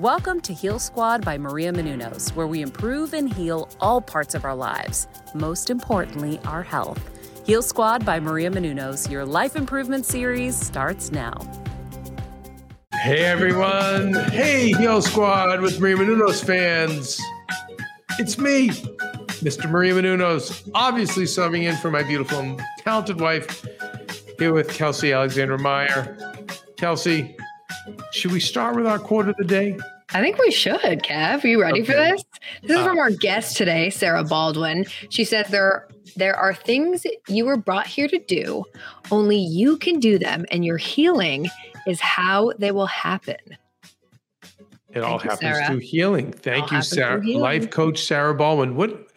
Welcome to Heal Squad by Maria Menounos, where we improve and heal all parts of our lives, most importantly, our health. Heal Squad by Maria Menounos, your life improvement series starts now. Hey everyone. Hey Heal Squad with Maria Menounos fans. It's me, Mr. Maria Menounos, obviously subbing in for my beautiful and talented wife, here with Kelsey Alexandra Meyer. Kelsey, should we start with our quote of the day? I think we should, Kev. Are you ready okay. for this? This is uh, from our guest today, Sarah Baldwin. She said there there are things you were brought here to do. Only you can do them, and your healing is how they will happen. It Thank all happens Sarah. through healing. Thank you, Sarah. Life coach Sarah Baldwin. What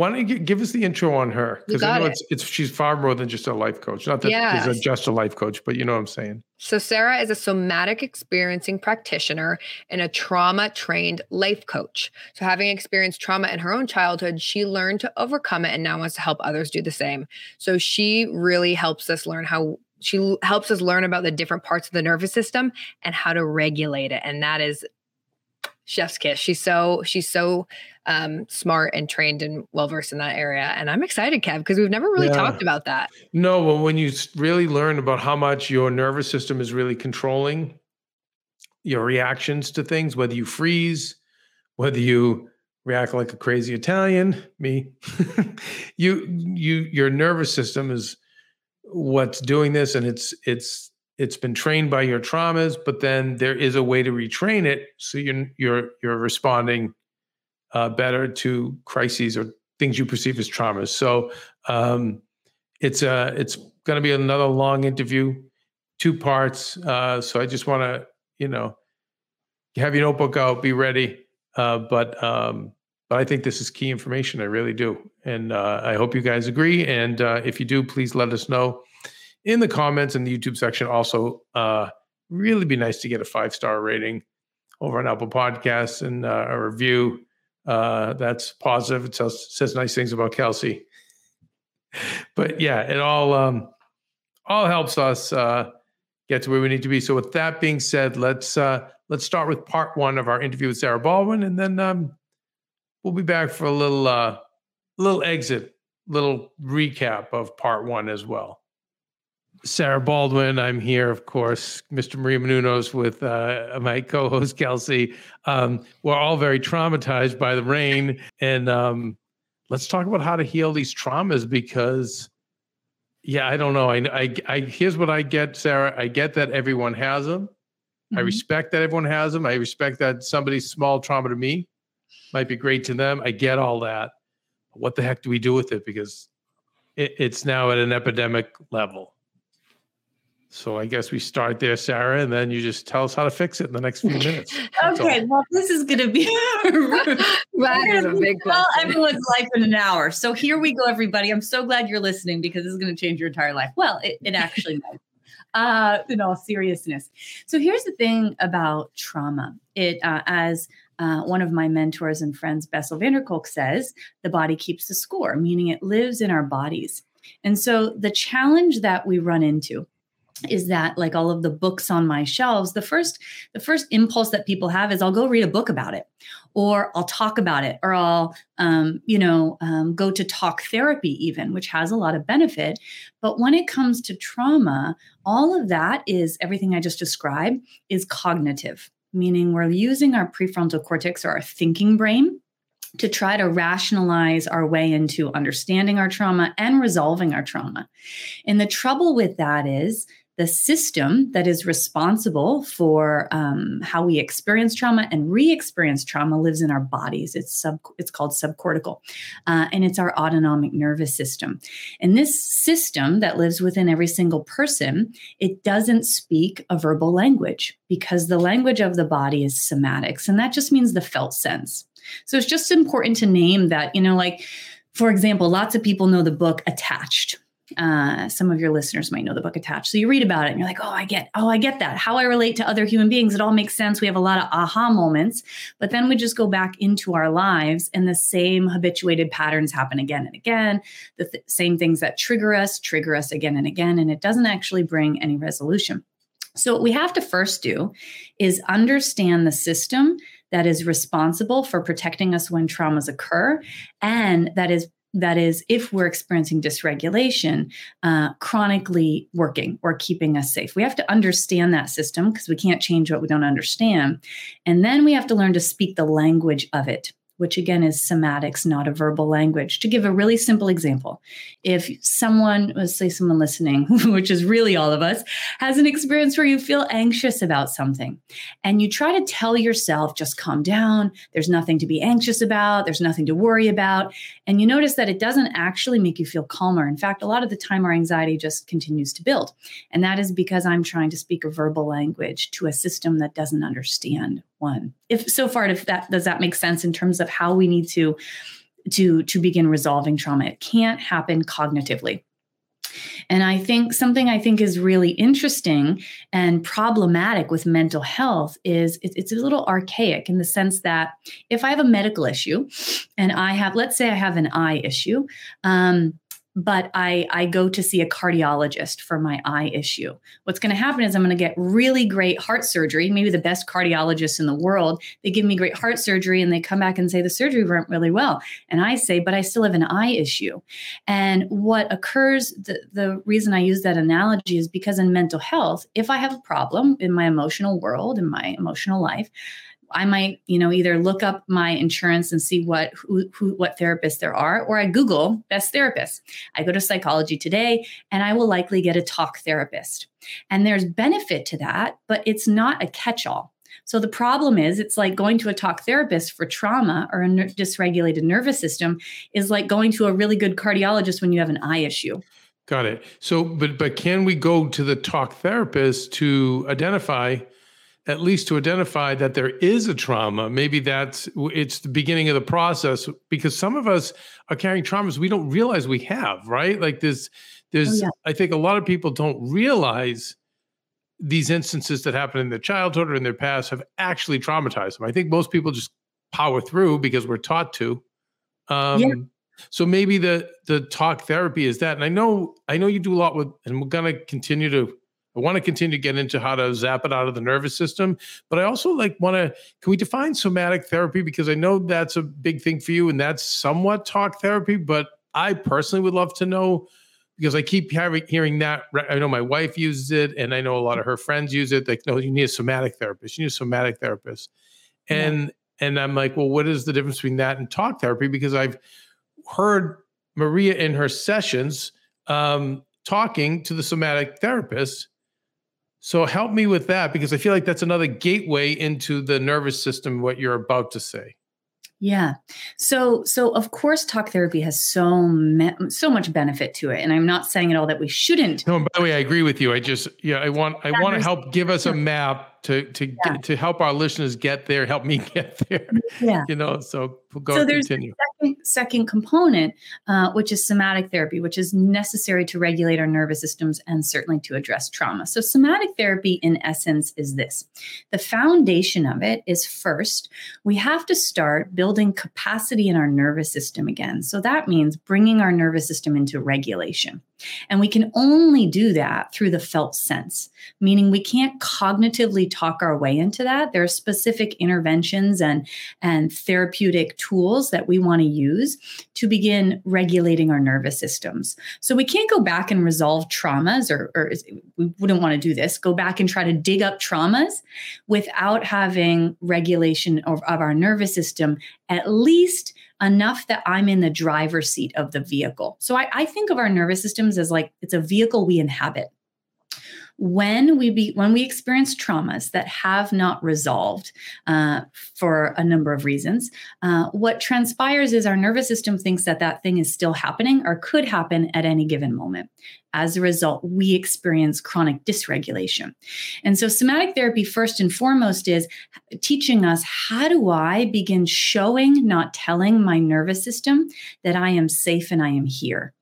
why don't you give us the intro on her? Because I know it. it's, it's she's far more than just a life coach. Not that yes. she's just a life coach, but you know what I'm saying. So Sarah is a somatic experiencing practitioner and a trauma trained life coach. So having experienced trauma in her own childhood, she learned to overcome it and now wants to help others do the same. So she really helps us learn how she helps us learn about the different parts of the nervous system and how to regulate it. And that is chef's kiss. She's so she's so um, smart and trained and well versed in that area. And I'm excited, Kev, because we've never really yeah. talked about that. No, well, when you really learn about how much your nervous system is really controlling your reactions to things, whether you freeze, whether you react like a crazy Italian, me, you you your nervous system is what's doing this, and it's it's it's been trained by your traumas, but then there is a way to retrain it so you're you're you're responding uh, better to crises or things you perceive as traumas. So um, it's uh, it's going to be another long interview, two parts. Uh, so I just want to you know have your notebook out, be ready. Uh, but um, but I think this is key information. I really do, and uh, I hope you guys agree. And uh, if you do, please let us know in the comments in the YouTube section. Also, uh, really be nice to get a five star rating over on Apple Podcasts and uh, a review uh, that's positive. It says, says nice things about Kelsey. But yeah, it all um, all helps us uh, get to where we need to be. So with that being said, let's uh, let's start with part one of our interview with Sarah Baldwin, and then um, we'll be back for a little uh, little exit, little recap of part one as well. Sarah Baldwin. I'm here, of course, Mr. Maria Menounos with uh, my co-host Kelsey. Um, we're all very traumatized by the rain, and um, let's talk about how to heal these traumas because, yeah, I don't know. I, I, I here's what I get, Sarah. I get that everyone has them. Mm-hmm. I respect that everyone has them. I respect that somebody's small trauma to me might be great to them. I get all that. What the heck do we do with it? Because it, it's now at an epidemic level. So I guess we start there, Sarah, and then you just tell us how to fix it in the next few minutes. okay, well, this is going to be that is a big well everyone's life in an hour. So here we go, everybody. I'm so glad you're listening because this is going to change your entire life. Well, it, it actually might. Uh, in all seriousness. So here's the thing about trauma. It uh, as uh, one of my mentors and friends, Bessel van der Kolk, says, the body keeps the score, meaning it lives in our bodies. And so the challenge that we run into is that like all of the books on my shelves the first the first impulse that people have is i'll go read a book about it or i'll talk about it or i'll um, you know um, go to talk therapy even which has a lot of benefit but when it comes to trauma all of that is everything i just described is cognitive meaning we're using our prefrontal cortex or our thinking brain to try to rationalize our way into understanding our trauma and resolving our trauma. And the trouble with that is the system that is responsible for um, how we experience trauma and re-experience trauma lives in our bodies. It's sub, it's called subcortical, uh, and it's our autonomic nervous system. And this system that lives within every single person, it doesn't speak a verbal language because the language of the body is somatics, and that just means the felt sense. So it's just important to name that. You know, like for example, lots of people know the book Attached uh, some of your listeners might know the book attached. So you read about it and you're like oh i get oh i get that. How i relate to other human beings. It all makes sense. We have a lot of aha moments. But then we just go back into our lives and the same habituated patterns happen again and again. The th- same things that trigger us trigger us again and again and it doesn't actually bring any resolution. So what we have to first do is understand the system that is responsible for protecting us when traumas occur and that is that is if we're experiencing dysregulation uh, chronically working or keeping us safe we have to understand that system because we can't change what we don't understand and then we have to learn to speak the language of it which again is somatics, not a verbal language. To give a really simple example, if someone, let's say someone listening, which is really all of us, has an experience where you feel anxious about something and you try to tell yourself, just calm down, there's nothing to be anxious about, there's nothing to worry about. And you notice that it doesn't actually make you feel calmer. In fact, a lot of the time our anxiety just continues to build. And that is because I'm trying to speak a verbal language to a system that doesn't understand one. If so far, if that does that make sense in terms of how we need to to to begin resolving trauma, it can't happen cognitively. And I think something I think is really interesting and problematic with mental health is it's a little archaic in the sense that if I have a medical issue and I have, let's say I have an eye issue, um, but I, I go to see a cardiologist for my eye issue. What's going to happen is I'm going to get really great heart surgery, maybe the best cardiologist in the world. They give me great heart surgery and they come back and say the surgery went really well. And I say, but I still have an eye issue. And what occurs, the, the reason I use that analogy is because in mental health, if I have a problem in my emotional world, in my emotional life, I might, you know, either look up my insurance and see what who, who what therapists there are, or I Google best therapists. I go to Psychology Today, and I will likely get a talk therapist. And there's benefit to that, but it's not a catch-all. So the problem is, it's like going to a talk therapist for trauma or a ner- dysregulated nervous system is like going to a really good cardiologist when you have an eye issue. Got it. So, but but can we go to the talk therapist to identify? At least to identify that there is a trauma. Maybe that's it's the beginning of the process because some of us are carrying traumas we don't realize we have right? Like there's there's oh, yeah. i think a lot of people don't realize these instances that happen in their childhood or in their past have actually traumatized them. I think most people just power through because we're taught to. Um, yeah. so maybe the the talk therapy is that. And i know i know you do a lot with and we're going to continue to I want to continue to get into how to zap it out of the nervous system, but I also like want to can we define somatic therapy because I know that's a big thing for you and that's somewhat talk therapy, but I personally would love to know because I keep having, hearing that. I know my wife uses it, and I know a lot of her friends use it. Like, no, you need a somatic therapist. You need a somatic therapist, and yeah. and I'm like, well, what is the difference between that and talk therapy? Because I've heard Maria in her sessions um, talking to the somatic therapist so help me with that because I feel like that's another gateway into the nervous system what you're about to say. Yeah. So so of course talk therapy has so me- so much benefit to it and I'm not saying at all that we shouldn't. No, by the way, I agree with you. I just yeah, I want I want to help give us a map to to yeah. get, to help our listeners get there, help me get there. Yeah, you know. So go so there's continue. Second, second component, uh, which is somatic therapy, which is necessary to regulate our nervous systems and certainly to address trauma. So somatic therapy, in essence, is this: the foundation of it is first we have to start building capacity in our nervous system again. So that means bringing our nervous system into regulation. And we can only do that through the felt sense, meaning we can't cognitively talk our way into that. There are specific interventions and, and therapeutic tools that we want to use to begin regulating our nervous systems. So we can't go back and resolve traumas, or, or we wouldn't want to do this, go back and try to dig up traumas without having regulation of, of our nervous system, at least enough that I'm in the driver's seat of the vehicle. So I, I think of our nervous systems as like it's a vehicle we inhabit when we be when we experience traumas that have not resolved uh, for a number of reasons uh, what transpires is our nervous system thinks that that thing is still happening or could happen at any given moment. As a result we experience chronic dysregulation. And so somatic therapy first and foremost is teaching us how do i begin showing not telling my nervous system that i am safe and i am here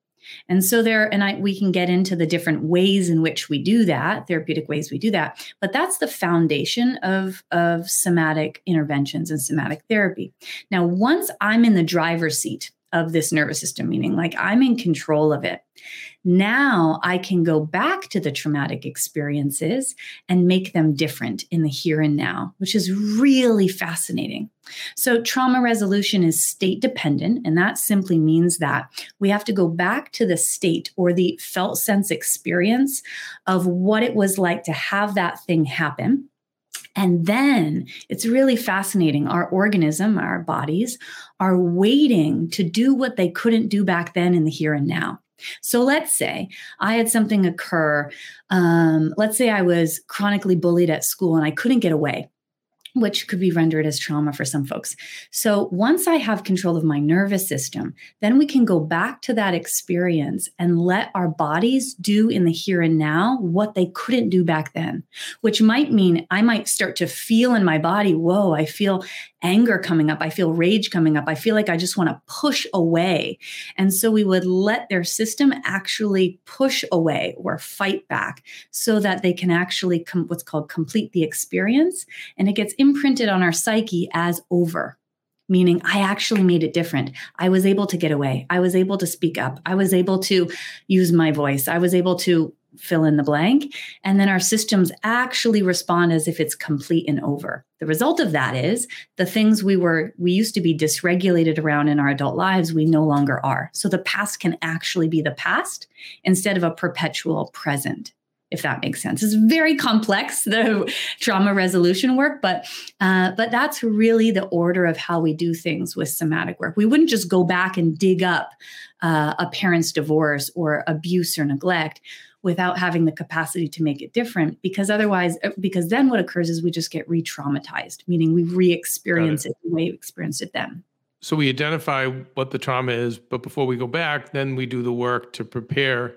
and so there, and I, we can get into the different ways in which we do that, therapeutic ways we do that. But that's the foundation of, of somatic interventions and somatic therapy. Now, once I'm in the driver's seat of this nervous system, meaning like I'm in control of it. Now I can go back to the traumatic experiences and make them different in the here and now, which is really fascinating. So, trauma resolution is state dependent, and that simply means that we have to go back to the state or the felt sense experience of what it was like to have that thing happen and then it's really fascinating. Our organism, our bodies are waiting to do what they couldn't do back then in the here and now. So let's say I had something occur. Um, let's say I was chronically bullied at school and I couldn't get away which could be rendered as trauma for some folks. So once I have control of my nervous system, then we can go back to that experience and let our bodies do in the here and now what they couldn't do back then, which might mean I might start to feel in my body, whoa, I feel anger coming up. I feel rage coming up. I feel like I just want to push away. And so we would let their system actually push away or fight back so that they can actually what's called complete the experience. And it gets imprinted on our psyche as over meaning I actually made it different. I was able to get away. I was able to speak up. I was able to use my voice. I was able to fill in the blank. And then our systems actually respond as if it's complete and over. The result of that is the things we were, we used to be dysregulated around in our adult lives, we no longer are. So the past can actually be the past instead of a perpetual present if that makes sense. It's very complex, the trauma resolution work, but uh, but that's really the order of how we do things with somatic work. We wouldn't just go back and dig up uh, a parent's divorce or abuse or neglect without having the capacity to make it different because otherwise uh, because then what occurs is we just get re-traumatized meaning we re-experience it. it the way we experienced it then so we identify what the trauma is but before we go back then we do the work to prepare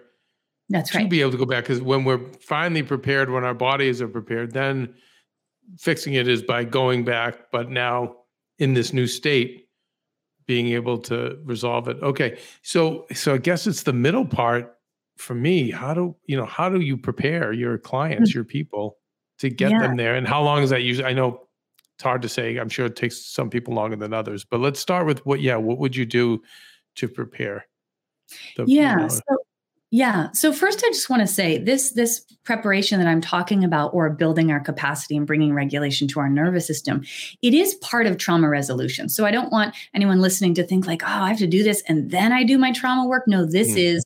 that's right to be able to go back because when we're finally prepared when our bodies are prepared then fixing it is by going back but now in this new state being able to resolve it okay so so i guess it's the middle part for me, how do you know how do you prepare your clients, mm. your people to get yeah. them there? And how long is that usually? I know it's hard to say. I'm sure it takes some people longer than others. But let's start with what yeah, what would you do to prepare? The, yeah. You know, so yeah. So first I just want to say this this preparation that I'm talking about or building our capacity and bringing regulation to our nervous system, it is part of trauma resolution. So I don't want anyone listening to think like, "Oh, I have to do this and then I do my trauma work." No, this mm. is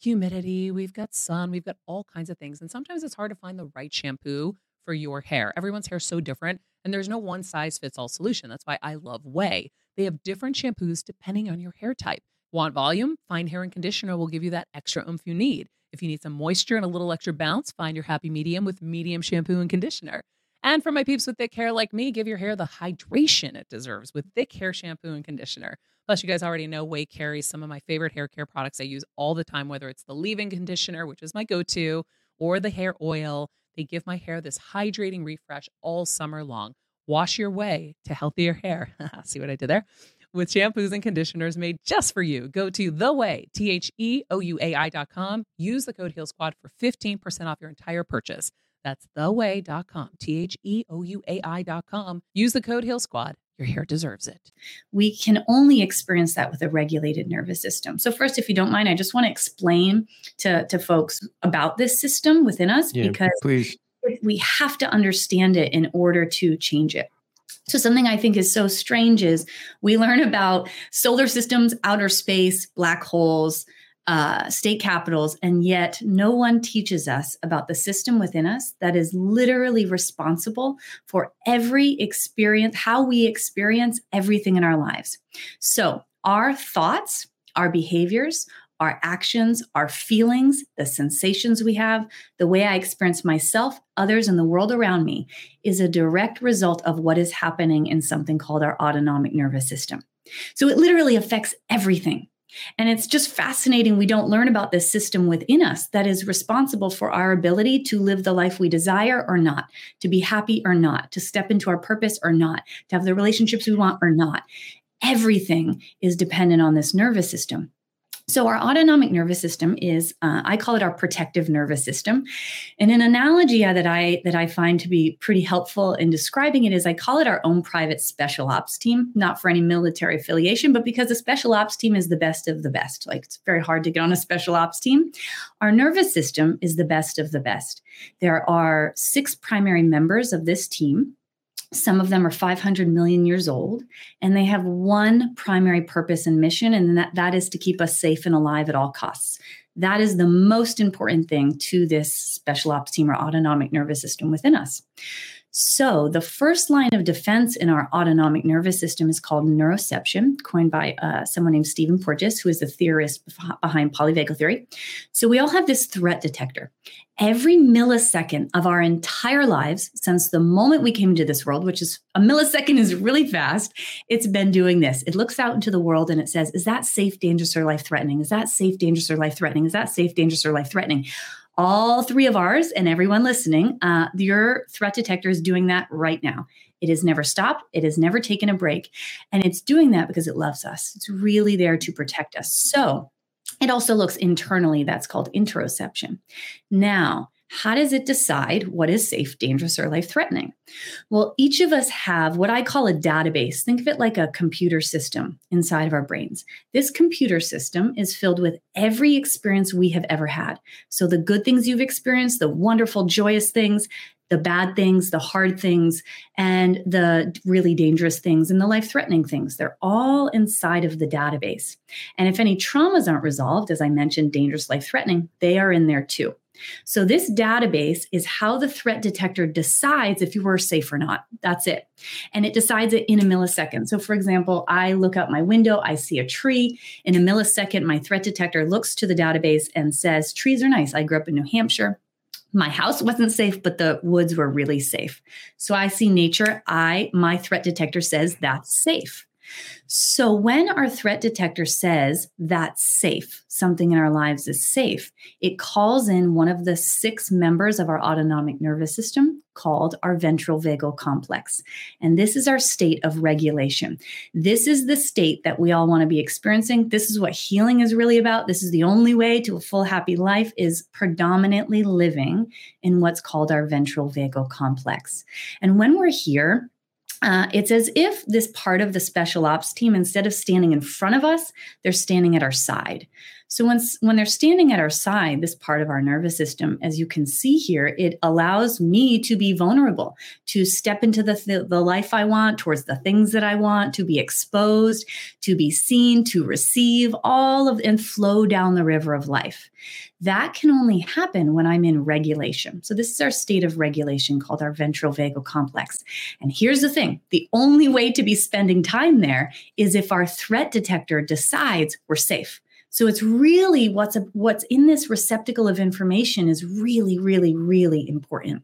humidity, we've got sun, we've got all kinds of things. And sometimes it's hard to find the right shampoo for your hair. Everyone's hair is so different, and there's no one size fits all solution. That's why I love Ouai. They have different shampoos depending on your hair type. Want volume? Fine Hair and Conditioner will give you that extra oomph you need. If you need some moisture and a little extra bounce, find your happy medium with medium shampoo and conditioner. And for my peeps with thick hair like me, give your hair the hydration it deserves with thick hair shampoo and conditioner. Plus, you guys already know Ouai carries some of my favorite hair care products I use all the time, whether it's the leave in conditioner, which is my go to, or the hair oil. They give my hair this hydrating refresh all summer long. Wash your way to healthier hair. See what I did there? With shampoos and conditioners made just for you. Go to the Ouai, T H E O U A I.com. Use the code Heal Squad for 15% off your entire purchase. That's theouai.com, T H E O U A I.com. Use the code Heal Squad. Your hair deserves it. We can only experience that with a regulated nervous system. So, first, if you don't mind, I just want to explain to, to folks about this system within us Yeah, because please. we have to understand it in order to change it. So, something I think is so strange is we learn about solar systems, outer space, black holes, uh, state capitals, and yet no one teaches us about the system within us that is literally responsible for every experience, how we experience everything in our lives. So, our thoughts, our behaviors, our actions, our feelings, the sensations we have, the way I experience myself, others, and the world around me is a direct result of what is happening in something called our autonomic nervous system. So it literally affects everything. And it's just fascinating. We don't learn about this system within us that is responsible for our ability to live the life we desire or not, to be happy or not, to step into our purpose or not, to have the relationships we want or not. Everything is dependent on this nervous system. So, our autonomic nervous system is, uh, I call it our protective nervous system. And an analogy that I that I find to be pretty helpful in describing it is I call it our own private special ops team, not for any military affiliation, but because a special ops team is the best of the best. Like it's very hard to get on a special ops team. Our nervous system is the best of the best. There are six primary members of this team. Some of them are 500 million years old, and they have one primary purpose and mission, and that, that is to keep us safe and alive at all costs. That is the most important thing to this special ops team or autonomic nervous system within us. So, the first line of defense in our autonomic nervous system is called neuroception, coined by uh, someone named Stephen Porges, who is the theorist behind polyvagal theory. So, we all have this threat detector. Every millisecond of our entire lives, since the moment we came into this world, which is a millisecond is really fast, it's been doing this. It looks out into the world and it says, Is that safe, dangerous, or life threatening? Is that safe, dangerous, or life threatening? Is that safe, dangerous, or life threatening? All three of ours and everyone listening, uh, your threat detector is doing that right now. It has never stopped. It has never taken a break. And it's doing that because it loves us. It's really there to protect us. So, It also looks internally, that's called interoception. Now, how does it decide what is safe, dangerous, or life threatening? Well, each of us have what I call a database. Think of it like a computer system inside of our brains. This computer system is filled with every experience we have ever had. So, the good things you've experienced, the wonderful, joyous things, the bad things, the hard things, and the really dangerous things and the life threatening things. They're all inside of the database. And if any traumas aren't resolved, as I mentioned, dangerous, life threatening, they are in there too. So, this database is how the threat detector decides if you were safe or not. That's it. And it decides it in a millisecond. So, for example, I look out my window, I see a tree. In a millisecond, my threat detector looks to the database and says, Trees are nice. I grew up in New Hampshire. My house wasn't safe, but the woods were really safe. So I see nature. I my threat detector says that's safe. So, when our threat detector says that's safe, something in our lives is safe, it calls in one of the six members of our autonomic nervous system called our ventral vagal complex. And this is our state of regulation. This is the state that we all want to be experiencing. This is what healing is really about. This is the only way to a full happy life is predominantly living in what's called our ventral vagal complex. And when we're here, uh, it's as if this part of the special ops team, instead of standing in front of us, they're standing at our side. So when, when they're standing at our side, this part of our nervous system, as you can see here, it allows me to be vulnerable, to step into the, the, the life I want, towards the things that I want, to be exposed, to be seen, to receive all of and flow down the river of life. That can only happen when I'm in regulation. So this is our state of regulation called our ventral vagal complex. And here's the thing, the only way to be spending time there is if our threat detector decides we're safe so it's really what's a, what's in this receptacle of information is really, really, really important.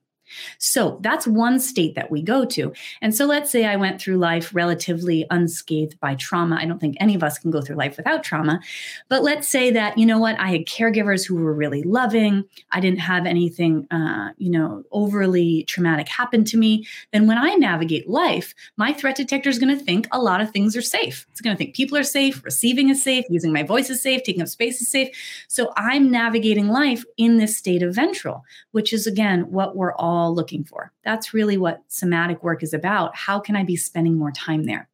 So that's one state that we go to. And so let's say I went through life relatively unscathed by trauma. I don't think any of us can go through life without trauma. But let's say that, you know what, I had caregivers who were really loving. I didn't have anything, uh, you know, overly traumatic happen to me. Then when I navigate life, my threat detector is going to think a lot of things are safe. It's going to think people are safe, receiving is safe, using my voice is safe, taking up space is safe. So I'm navigating life in this state of ventral, which is again what we're all all looking for. That's really what somatic work is about. How can I be spending more time there?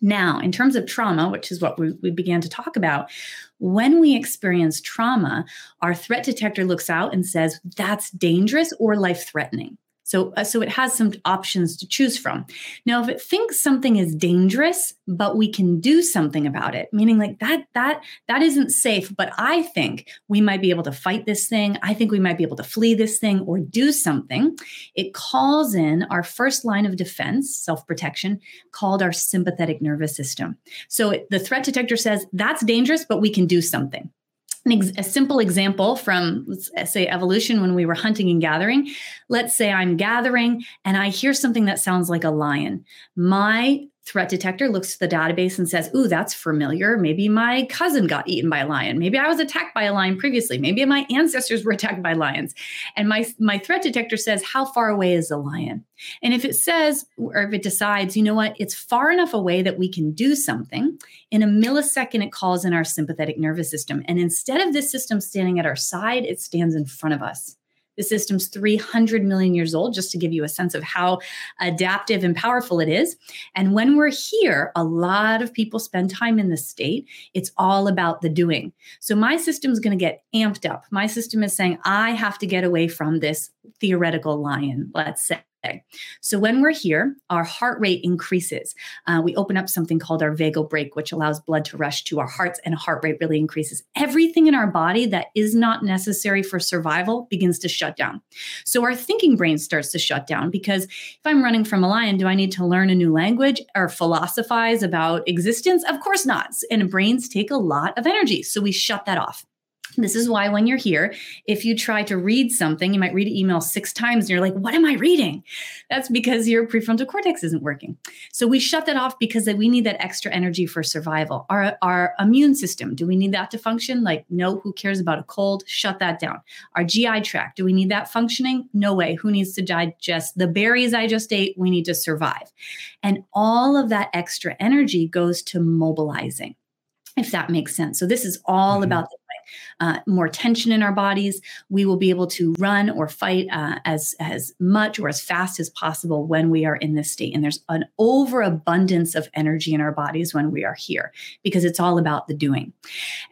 Now, in terms of trauma, which is what we, we, began to talk about, when we experience trauma, our threat detector looks out and says, that's dangerous or life threatening. So, uh, so it has some options to choose from. Now, if it thinks something is dangerous, but we can do something about it, meaning like that, that, that isn't safe, but I think we might be able to fight this thing. I think we might be able to flee this thing or do something. It calls in our first line of defense, self protection, called our sympathetic nervous system. So it, the threat detector says that's dangerous, but we can do something ex- a simple example from let's say evolution when we were hunting and gathering. Let's say i'm gathering and i hear something that sounds like a lion. My threat detector looks to the database and says, Ooh, that's familiar. Maybe my cousin got eaten by a lion. Maybe I was attacked by a lion previously. Maybe my ancestors were attacked by lions. And my, my threat detector says, How far away is the lion? And if it says, or if it decides, you know what, it's far enough away that we can do something, in a millisecond, it calls in our sympathetic nervous system. And instead of this system standing at our side, it stands in front of us. The system's 300 million years old, just to give you a sense of how adaptive and powerful it is. And when we're here, a lot of people spend time in this state. It's all about the doing. So my system's going to get amped up. My system is saying, I have to get away from this theoretical lion, let's say. So when we're here, our heart rate increases. Uh, we open up something called our vagal brake, which allows blood to rush to our hearts, and heart rate really increases. Everything in our body that is not necessary for survival begins to shut down. So our thinking brain starts to shut down because if I'm running from a lion, do I need to learn a new language or philosophize about existence? Of course not. And brains take a lot of energy. So we shut that off. This is why when you're here, if you try to read something, you might read an email six times and you're like, what am I reading? That's because your prefrontal cortex isn't working. So we shut that off because we need that extra energy for survival. Our, our immune system, do we need that to function? Like, no, who cares about a cold? Shut that down. Our GI tract, do we need that functioning? No way. Who needs to digest the berries I just ate? We need to survive. And all of that extra energy goes to mobilizing if that makes sense. So this is all mm-hmm. about the uh, more tension in our bodies. We will be able to run or fight uh, as as much or as fast as possible when we are in this state. And there's an overabundance of energy in our bodies when we are here because it's all about the doing.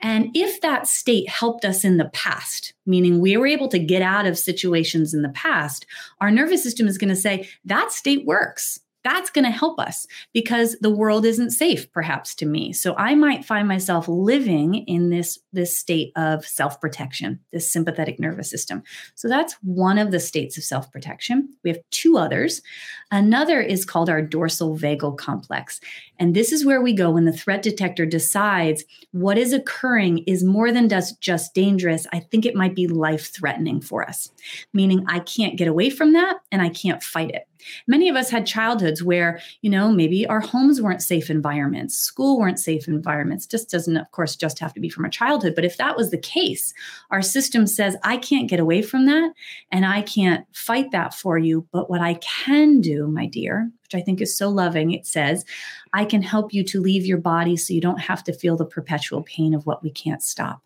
And if that state helped us in the past, meaning we were able to get out of situations in the past, our nervous system is going to say that state works that's going to help us because the world isn't safe perhaps to me. So i might find myself living in this this state of self-protection this sympathetic nervous system. So that's one of the states of self-protection. We have two others. Another is called our dorsal vagal complex. And this is where we go when the threat detector decides what is occurring is more than just, just dangerous. I think it might be life threatening for us, meaning I can't get away from that and I can't fight it. Many of us had childhoods where, you know, maybe our homes weren't safe environments, school weren't safe environments. Just doesn't, of course, just have to be from a childhood. But if that was the case, our system says, I can't get away from that and I can't fight that for you. But what I can do, my dear, which I think is so loving, it says, I can help you to leave your body so you don't have to feel the perpetual pain of what we can't stop.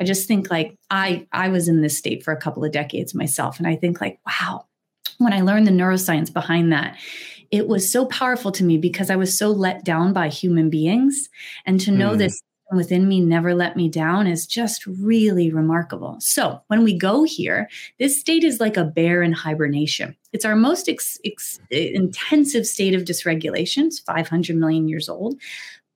I just think like I I was in this state for a couple of decades myself and I think like wow when I learned the neuroscience behind that, it was so powerful to me because I was so let down by human beings. And to know mm. this within me never let me down is just really remarkable. So, when we go here, this state is like a bear in hibernation. It's our most ex- ex- intensive state of dysregulation. It's 500 million years old.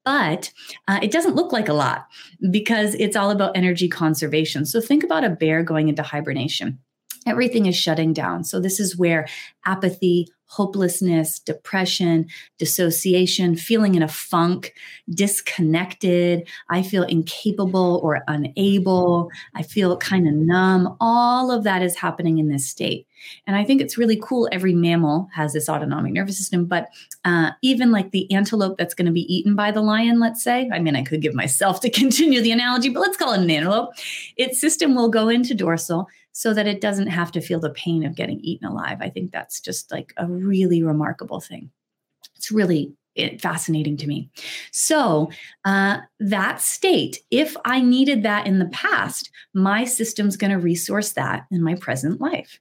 But uh, it doesn't look like a lot because it's all about energy conservation. So, think about a bear going into hibernation everything is shutting down. So, this is where apathy, hopelessness, depression, dissociation, feeling in a funk, disconnected. I feel incapable or unable. I feel kind of numb. All of that is happening in this state. And I think it's really cool. Every mammal has this autonomic nervous system, but uh, even like the antelope that's going to be eaten by the lion, let's say, I mean, I could give myself to continue the analogy, but let's call it an antelope. Its system will go into dorsal so that it doesn't have to feel the pain of getting eaten alive. I think that's just like a really remarkable thing. It's really eh, fascinating to me. So, uh, that state, if I needed that in the past, my system's going to resource that in my present life.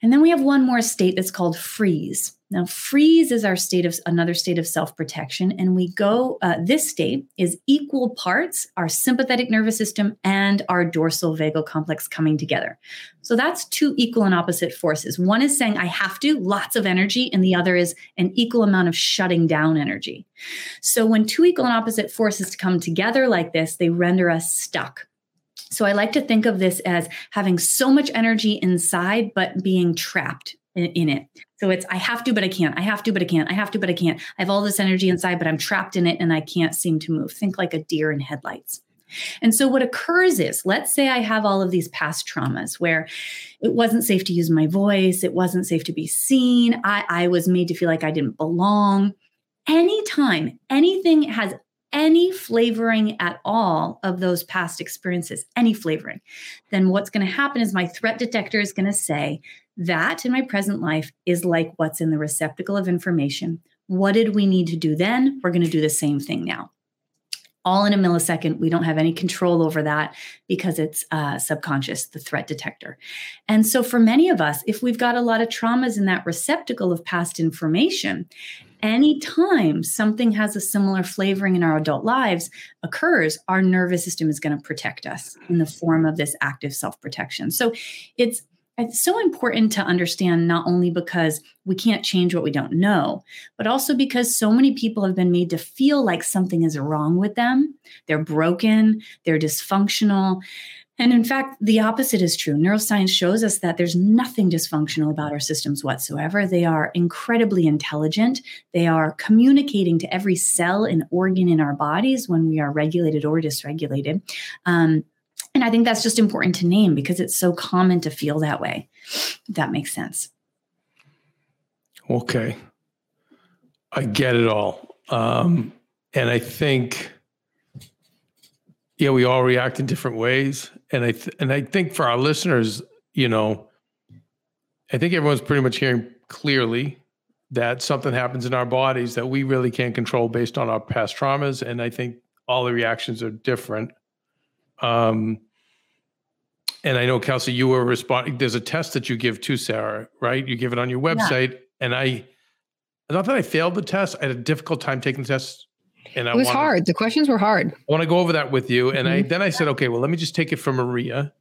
And then we have one more state that's called freeze. Now, freeze is our state of another state of self protection. And we go, uh, this state is equal parts our sympathetic nervous system and our dorsal vagal complex coming together. So that's two equal and opposite forces. One is saying, I have to, lots of energy, and the other is an equal amount of shutting down energy. So when two equal and opposite forces come together like this, they render us stuck. So I like to think of this as having so much energy inside, but being trapped in, it. So it's I have to, but I can't. I have to, but I can't. I have to, but I can't. I have all this energy inside, but I'm trapped in it and I can't seem to move. Think like a deer in headlights. And so what occurs is, let's say I have all of these past traumas where it wasn't safe to use my voice, it wasn't safe to be seen, I, I was made to feel like I didn't belong. Anytime anything has any flavoring at all of those past experiences, any flavoring, then what's going to happen is my threat detector is going to say, that in my present life is like what's in the receptacle of information. What did we need to do then? We're going to do the same thing now. All in a millisecond. We don't have any control over that because it's uh, subconscious, the threat detector. And so, for many of us, if we've got a lot of traumas in that receptacle of past information, anytime something has a similar flavoring in our adult lives occurs, our nervous system is going to protect us in the form of this active self protection. So, it's it's so important to understand not only because we can't change what we don't know, but also because so many people have been made to feel like something is wrong with them. They're broken, they're dysfunctional. And in fact, the opposite is true. Neuroscience shows us that there's nothing dysfunctional about our systems whatsoever. They are incredibly intelligent. They are communicating to every cell and organ in our bodies when we are regulated or dysregulated. Um, and I think that's just important to name because it's so common to feel that way. that makes sense. Okay. I get it all. Um, and I think, yeah, we all react in different ways. And I, th- and I think for our listeners, you know, I think everyone's pretty much hearing clearly that something happens in our bodies that we really can't control based on our past traumas. And I think all the reactions are different. Um, and I know Kelsey, you were responding. There's a test that you give to Sarah, right? You give it on your website, yeah. and I, not that I failed the test. I had a difficult time taking the test, and I it was wanted, hard. The questions were hard. I want to go over that with you, and mm-hmm. I then I said, okay, well, let me just take it from Maria,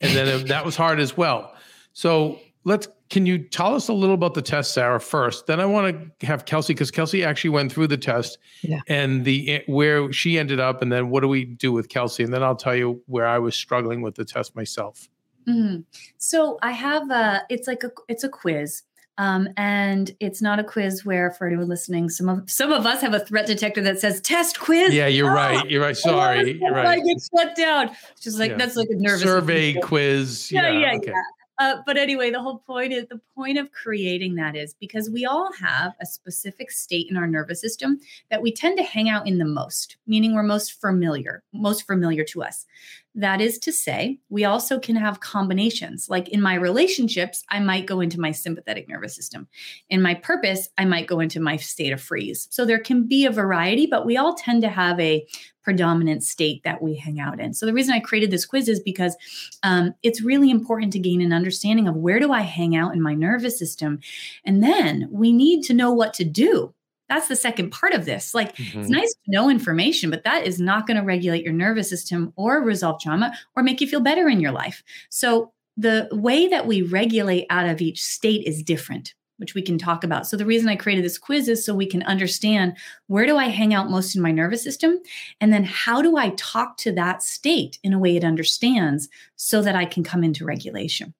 and then that was hard as well. So let's can you tell us a little about the test sarah first then i want to have kelsey because kelsey actually went through the test yeah. and the where she ended up and then what do we do with kelsey and then i'll tell you where i was struggling with the test myself mm-hmm. so i have a it's like a it's a quiz um, and it's not a quiz where, for anyone listening, some of some of us have a threat detector that says "test quiz." Yeah, you're oh, right. You're right. Sorry, you're right. I get shut down. It's just like yeah. that's like a nervous survey quiz. Yeah, yeah, yeah. Okay. yeah. Uh, but anyway, the whole point is the point of creating that is because we all have a specific state in our nervous system that we tend to hang out in the most, meaning we're most familiar, most familiar to us. That is to say, we also can have combinations. Like in my relationships, I might go into my sympathetic nervous system. In my purpose, I might go into my state of freeze. So there can be a variety, but we all tend to have a predominant state that we hang out in. So the reason I created this quiz is because um, it's really important to gain an understanding of where do I hang out in my nervous system, and then we need to know what to do that's the second part of this. Like mm-hmm. it's nice to know information, but that is not going to regulate your nervous system or resolve trauma or make you feel better in your life. So the way that we regulate out of each state is different which we can talk about. So the reason I created this quiz is so we can understand where do I hang out most in my nervous system and then how do I talk to that state in a way it understands so that I can come into regulation.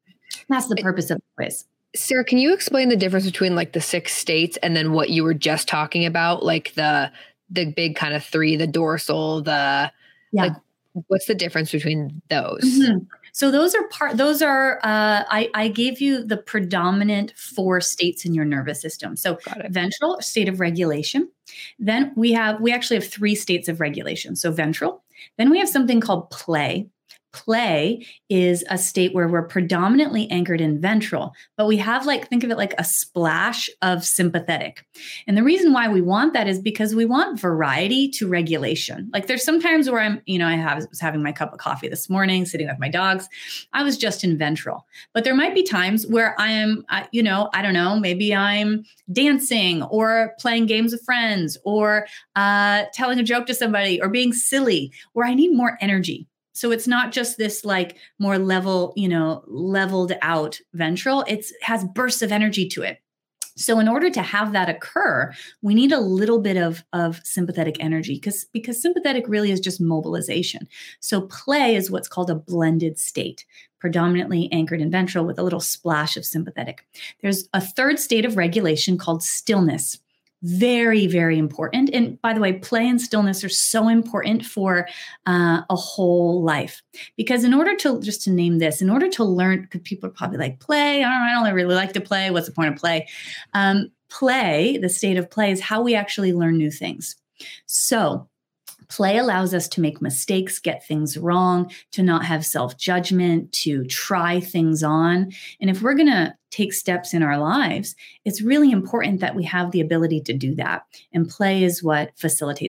That's the purpose of the quiz. Sarah, can you explain the difference between like the six states and then what you were just talking about, like the the big kind of three, the dorsal, the yeah. like what's the difference between those? Mm-hmm. So those are part. Those are. Uh, I I gave you the predominant four states in your nervous system. So ventral state of regulation. Then we have we actually have three states of regulation. So ventral. Then we have something called play, play is a state where we're predominantly anchored in ventral, but we have like, think of it like a splash of sympathetic. And the reason why we want that is because we want variety to regulation. Like there's sometimes where I'm, you know, I have, was having my cup of coffee this morning, sitting with my dogs. I was just in ventral, but there might be times where I am, you know, I don't know, maybe I'm dancing or playing games with friends or uh, telling a joke to somebody or being silly where I need more energy so it's not just this like more level you know leveled out ventral it's has bursts of energy to it. So in order to have that occur we need a little bit of of sympathetic energy because because sympathetic really is just mobilization. So play is what's called a blended state predominantly anchored in ventral with a little splash of sympathetic. There's a third state of regulation called stillness very very important. And by the way play and stillness are so important for uh, a whole life. Because in order to just to name this in order to learn because people are probably like play? I don't, really like to play. What's the point of play? Um, play the state of play is how we actually learn new things. So Play allows us to make mistakes, get things wrong, to not have self judgment, to try things on. And if we're going to take steps in our lives, it's really important that we have the ability to do that. And play is what facilitates.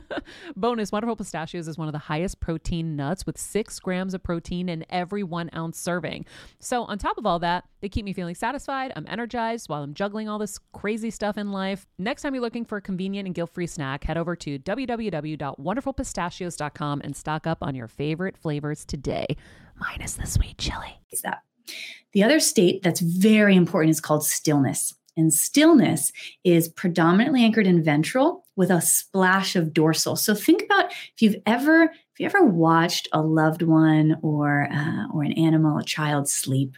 Bonus Wonderful Pistachios is one of the highest protein nuts with six grams of protein in every one ounce serving. So, on top of all that, they keep me feeling satisfied. I'm energized while I'm juggling all this crazy stuff in life. Next time you're looking for a convenient and guilt free snack, head over to www.wonderfulpistachios.com and stock up on your favorite flavors today, minus the sweet chili. Is that? The other state that's very important is called stillness. And stillness is predominantly anchored in ventral with a splash of dorsal. So think about if you've ever if you ever watched a loved one or uh, or an animal, a child sleep,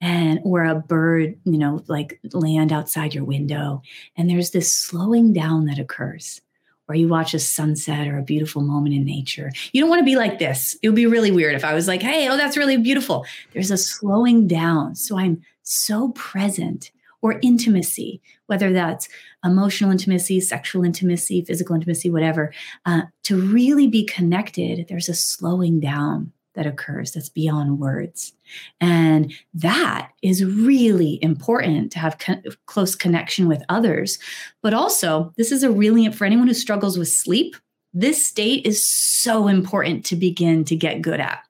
and or a bird, you know, like land outside your window. And there's this slowing down that occurs. Or you watch a sunset or a beautiful moment in nature. You don't want to be like this. It would be really weird if I was like, hey, oh, that's really beautiful. There's a slowing down. So I'm so present or intimacy, whether that's emotional intimacy, sexual intimacy, physical intimacy, whatever, uh, to really be connected, there's a slowing down that occurs that's beyond words. And that is really important to have co- close connection with others. But also, this is a really, for anyone who struggles with sleep, this state is so important to begin to get good at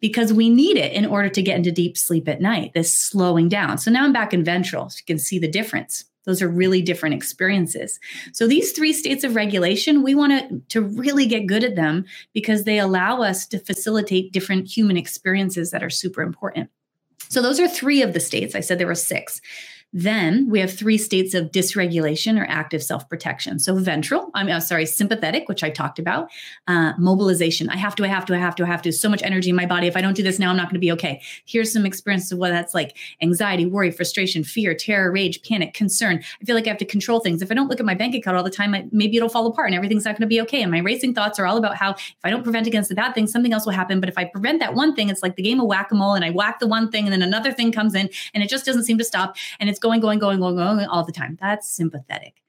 because we need it in order to get into deep sleep at night, this slowing down. So now I'm back in ventral. So you can see the difference. Those are really different experiences. So these three states of regulation, we want to, to really get good at them because they allow us to facilitate different human experiences that are super important. So those are three of the states. I said there were six. Then we have three states of dysregulation or active self protection. So ventral, I'm uh, sorry, sympathetic, which I talked about, uh, mobilization. I have to, I have to, I have to, I have to. So much energy in my body. If I don't do this now, I'm not going to be okay. Here's some experiences of what that's like anxiety, worry, frustration, fear, terror, rage, panic, concern. I feel like I have to control things. If I don't look at my bank account all the time, I, maybe it'll fall apart and everything's not going to be okay. And my racing thoughts are all about how if I don't prevent against the bad thing, something else will happen. But if I prevent that one thing, it's like the game of whack a mole and I whack the one thing and then another thing comes in and it just doesn't seem to stop. And it's going, going, going, going, going all the time. That's sympathetic.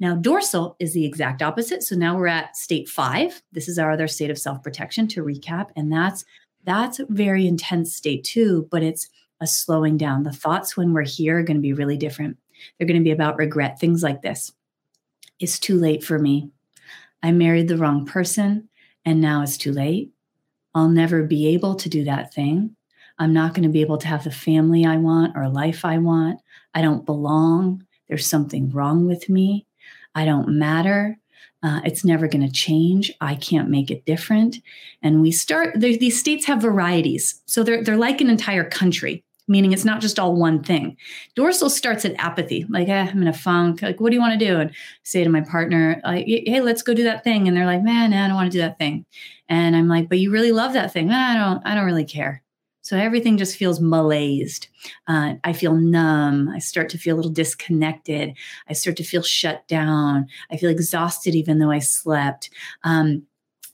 Now, dorsal is the exact opposite. So now we're at state five. This is our other state of self-protection to recap. And that's that's a very intense state too, but it's a slowing down. The thoughts when we're here are going to be really different. They're going to be about regret, things like this. It's too late for me. I married the wrong person, and now it's too late. I'll never be able to do that thing. I'm not going to be able to have the family I want or life I want. I don't belong. There's something wrong with me. I don't matter. Uh, it's never going to change. I can't make it different. And we start, these states have varieties. So they're, they're like an entire country, meaning it's not just all one thing. Dorsal starts at apathy, like, eh, I'm in a funk. Like, what do you want to do? And say to my partner, like, hey, let's go do that thing. And they're like, man, I don't want to do that thing. And I'm like, but you really love that thing. I don't, I don't really care. So everything just feels malaised. Uh, I feel numb. I start to feel a little disconnected. I start to feel shut down. I feel exhausted even though I slept. Um,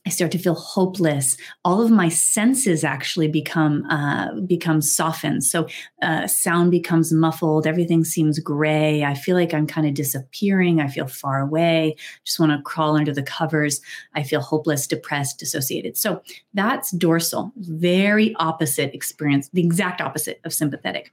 I start to feel hopeless. All of my senses actually become uh, become softened. So uh, sound becomes muffled. Everything seems gray. I feel like I'm kind of disappearing. I feel far away. Just want to crawl under the covers. I feel hopeless, depressed, dissociated. So that's dorsal. Very opposite experience. The exact opposite of sympathetic.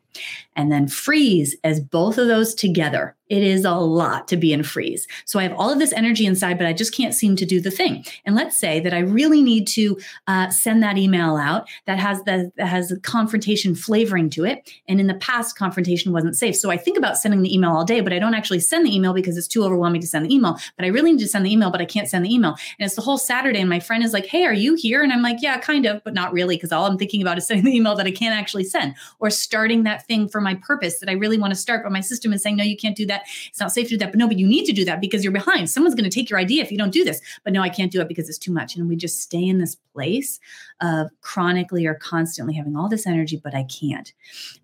And then freeze as both of those together it is a lot to be in freeze. So I have all of this energy inside, but I just can't seem to do the thing. And let's say that I really need to uh, send that email out that has the that has confrontation flavoring to it. And in the past, confrontation wasn't safe. So I think about sending the email all day, but I don't actually send the email because it's too overwhelming to send the email. But I really need to send the email, but I can't send the email. And it's the whole Saturday, and my friend is like, "Hey, are you here?" And I'm like, "Yeah, kind of, but not really," because all I'm thinking about is sending the email that I can't actually send, or starting that thing for my purpose that I really want to start, but my system is saying, "No, you can't do that." It's not safe to do that. But no, but you need to do that because you're behind. Someone's going to take your idea if you don't do this. But no, I can't do it because it's too much. And we just stay in this place of chronically or constantly having all this energy, but I can't,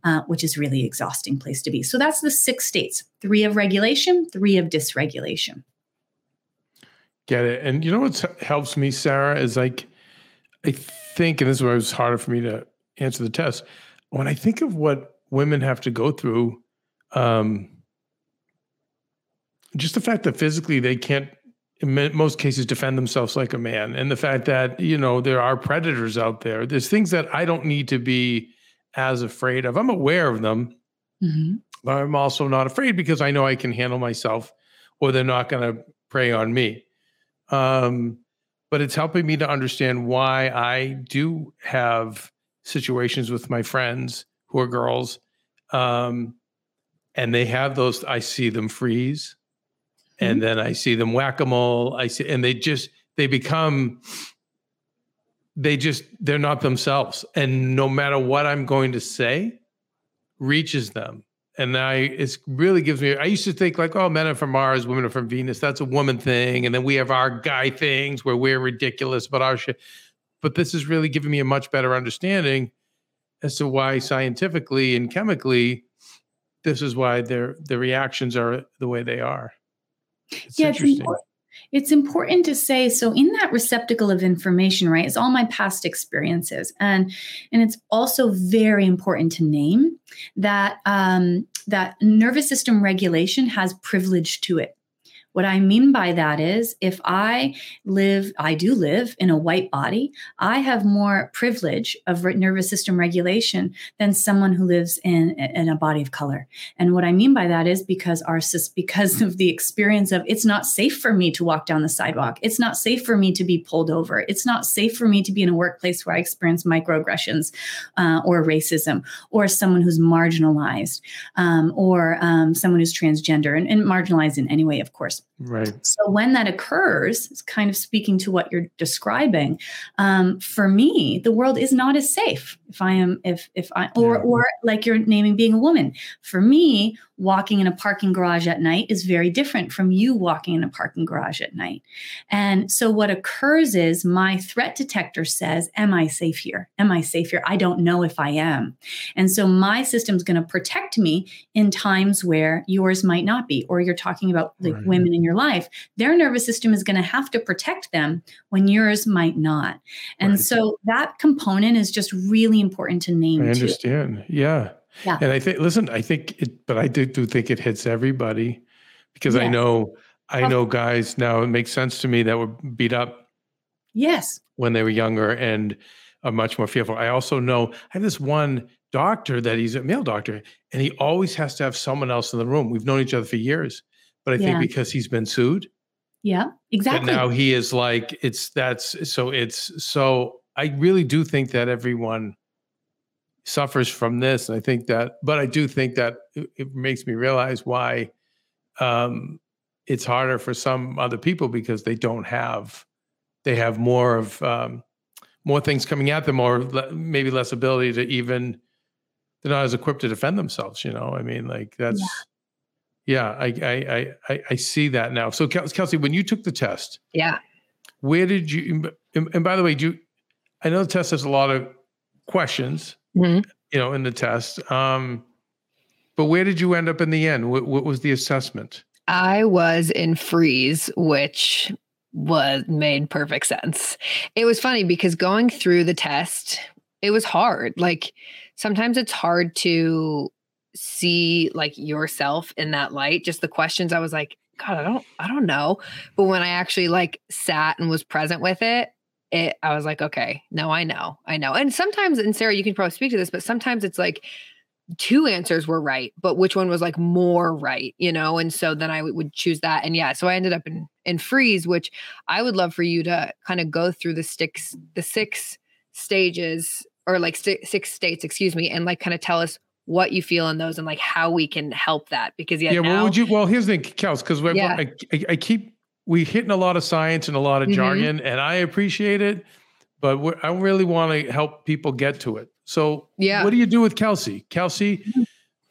uh, which is really exhausting place to be. So that's the six states: three of regulation, three of dysregulation. Get it. And you know what helps me, Sarah, is like I think, and this is why it was harder for me to answer the test. When I think of what women have to go through um, just the fact that physically they can't in most cases defend themselves like a man and the fact that you know there are predators out there. There's things that i don't need to be as afraid of. I'm aware of them mm-hmm. but i'm also not afraid because i know i can handle myself or they're not going to prey on me. Um, but it's helping me to understand why i do have situations with my friends who are girls um, and they have those i see them freeze and mm-hmm. then I see them whack a mole. I see, and they just they become they just they're not themselves, and no matter what I'm going to say, reaches them. And I it really gives me. I used to think like, oh, men are from Mars, women are from Venus. That's a woman thing, and then we have our guy things where we're ridiculous, but our shit. But this is really giving me a much better understanding as to why scientifically and chemically this is why their the reactions are the way they are. It's yeah, it's important. It's important to say so in that receptacle of information, right? It's all my past experiences, and and it's also very important to name that um, that nervous system regulation has privilege to it. What I mean by that is if I live, I do live in a white body, I have more privilege of nervous system regulation than someone who lives in, in a body of color. And what I mean by that is because our because of the experience of it's not safe for me to walk down the sidewalk. It's not safe for me to be pulled over. It's not safe for me to be in a workplace where I experience microaggressions uh, or racism or someone who's marginalized um, or um, someone who's transgender and, and marginalized in any way, of course. Right. So when that occurs, it's kind of speaking to what you're describing. Um, for me, the world is not as safe if I am if if I or yeah. or like you're naming being a woman. For me, walking in a parking garage at night is very different from you walking in a parking garage at night. And so what occurs is my threat detector says, Am I safe here? Am I safe here? I don't know if I am. And so my system's going to protect me in times where yours might not be, or you're talking about like right. women in your life. Their nervous system is going to have to protect them when yours might not. And right. so that component is just really important to name. I understand. Too. Yeah. Yeah. And I think, listen, I think it, but I do, do think it hits everybody because. I know, I know guys now, it makes sense to me that were beat up. Yes. When they were younger and are much more fearful. I also know I have this one doctor that he's a male doctor and he always has to have someone else in the room. We've known each other for years, but I yeah. think because he's been sued. Yeah, exactly. now he is like, it's that's so it's so I really do think that everyone suffers from this. And I think that, but I do think that it, it makes me realize why um, it's harder for some other people because they don't have, they have more of, um, more things coming at them or le- maybe less ability to even, they're not as equipped to defend themselves, you know? I mean, like that's, yeah, yeah I, I, I, I see that now. So Kelsey, when you took the test, yeah, where did you, and, and by the way, do you, I know the test has a lot of questions mm-hmm. you know, in the test. Um, but where did you end up in the end? What, what was the assessment? I was in freeze, which was made perfect sense. It was funny because going through the test, it was hard. Like sometimes it's hard to see like yourself in that light. Just the questions I was like, God, I don't I don't know. But when I actually like sat and was present with it, it I was like, okay, no, I know, I know. And sometimes, and Sarah, you can probably speak to this, but sometimes it's like two answers were right, but which one was like more right, you know? And so then I would choose that. And yeah, so I ended up in in freeze, which I would love for you to kind of go through the six the six stages or like six states, excuse me, and like kind of tell us what you feel in those and like how we can help that because yeah, yeah. Now, well, would you? Well, here's the thing, Kels, because yeah. I, I, I keep we hitting a lot of science and a lot of mm-hmm. jargon, and I appreciate it, but I really want to help people get to it. So, yeah, what do you do with Kelsey? Kelsey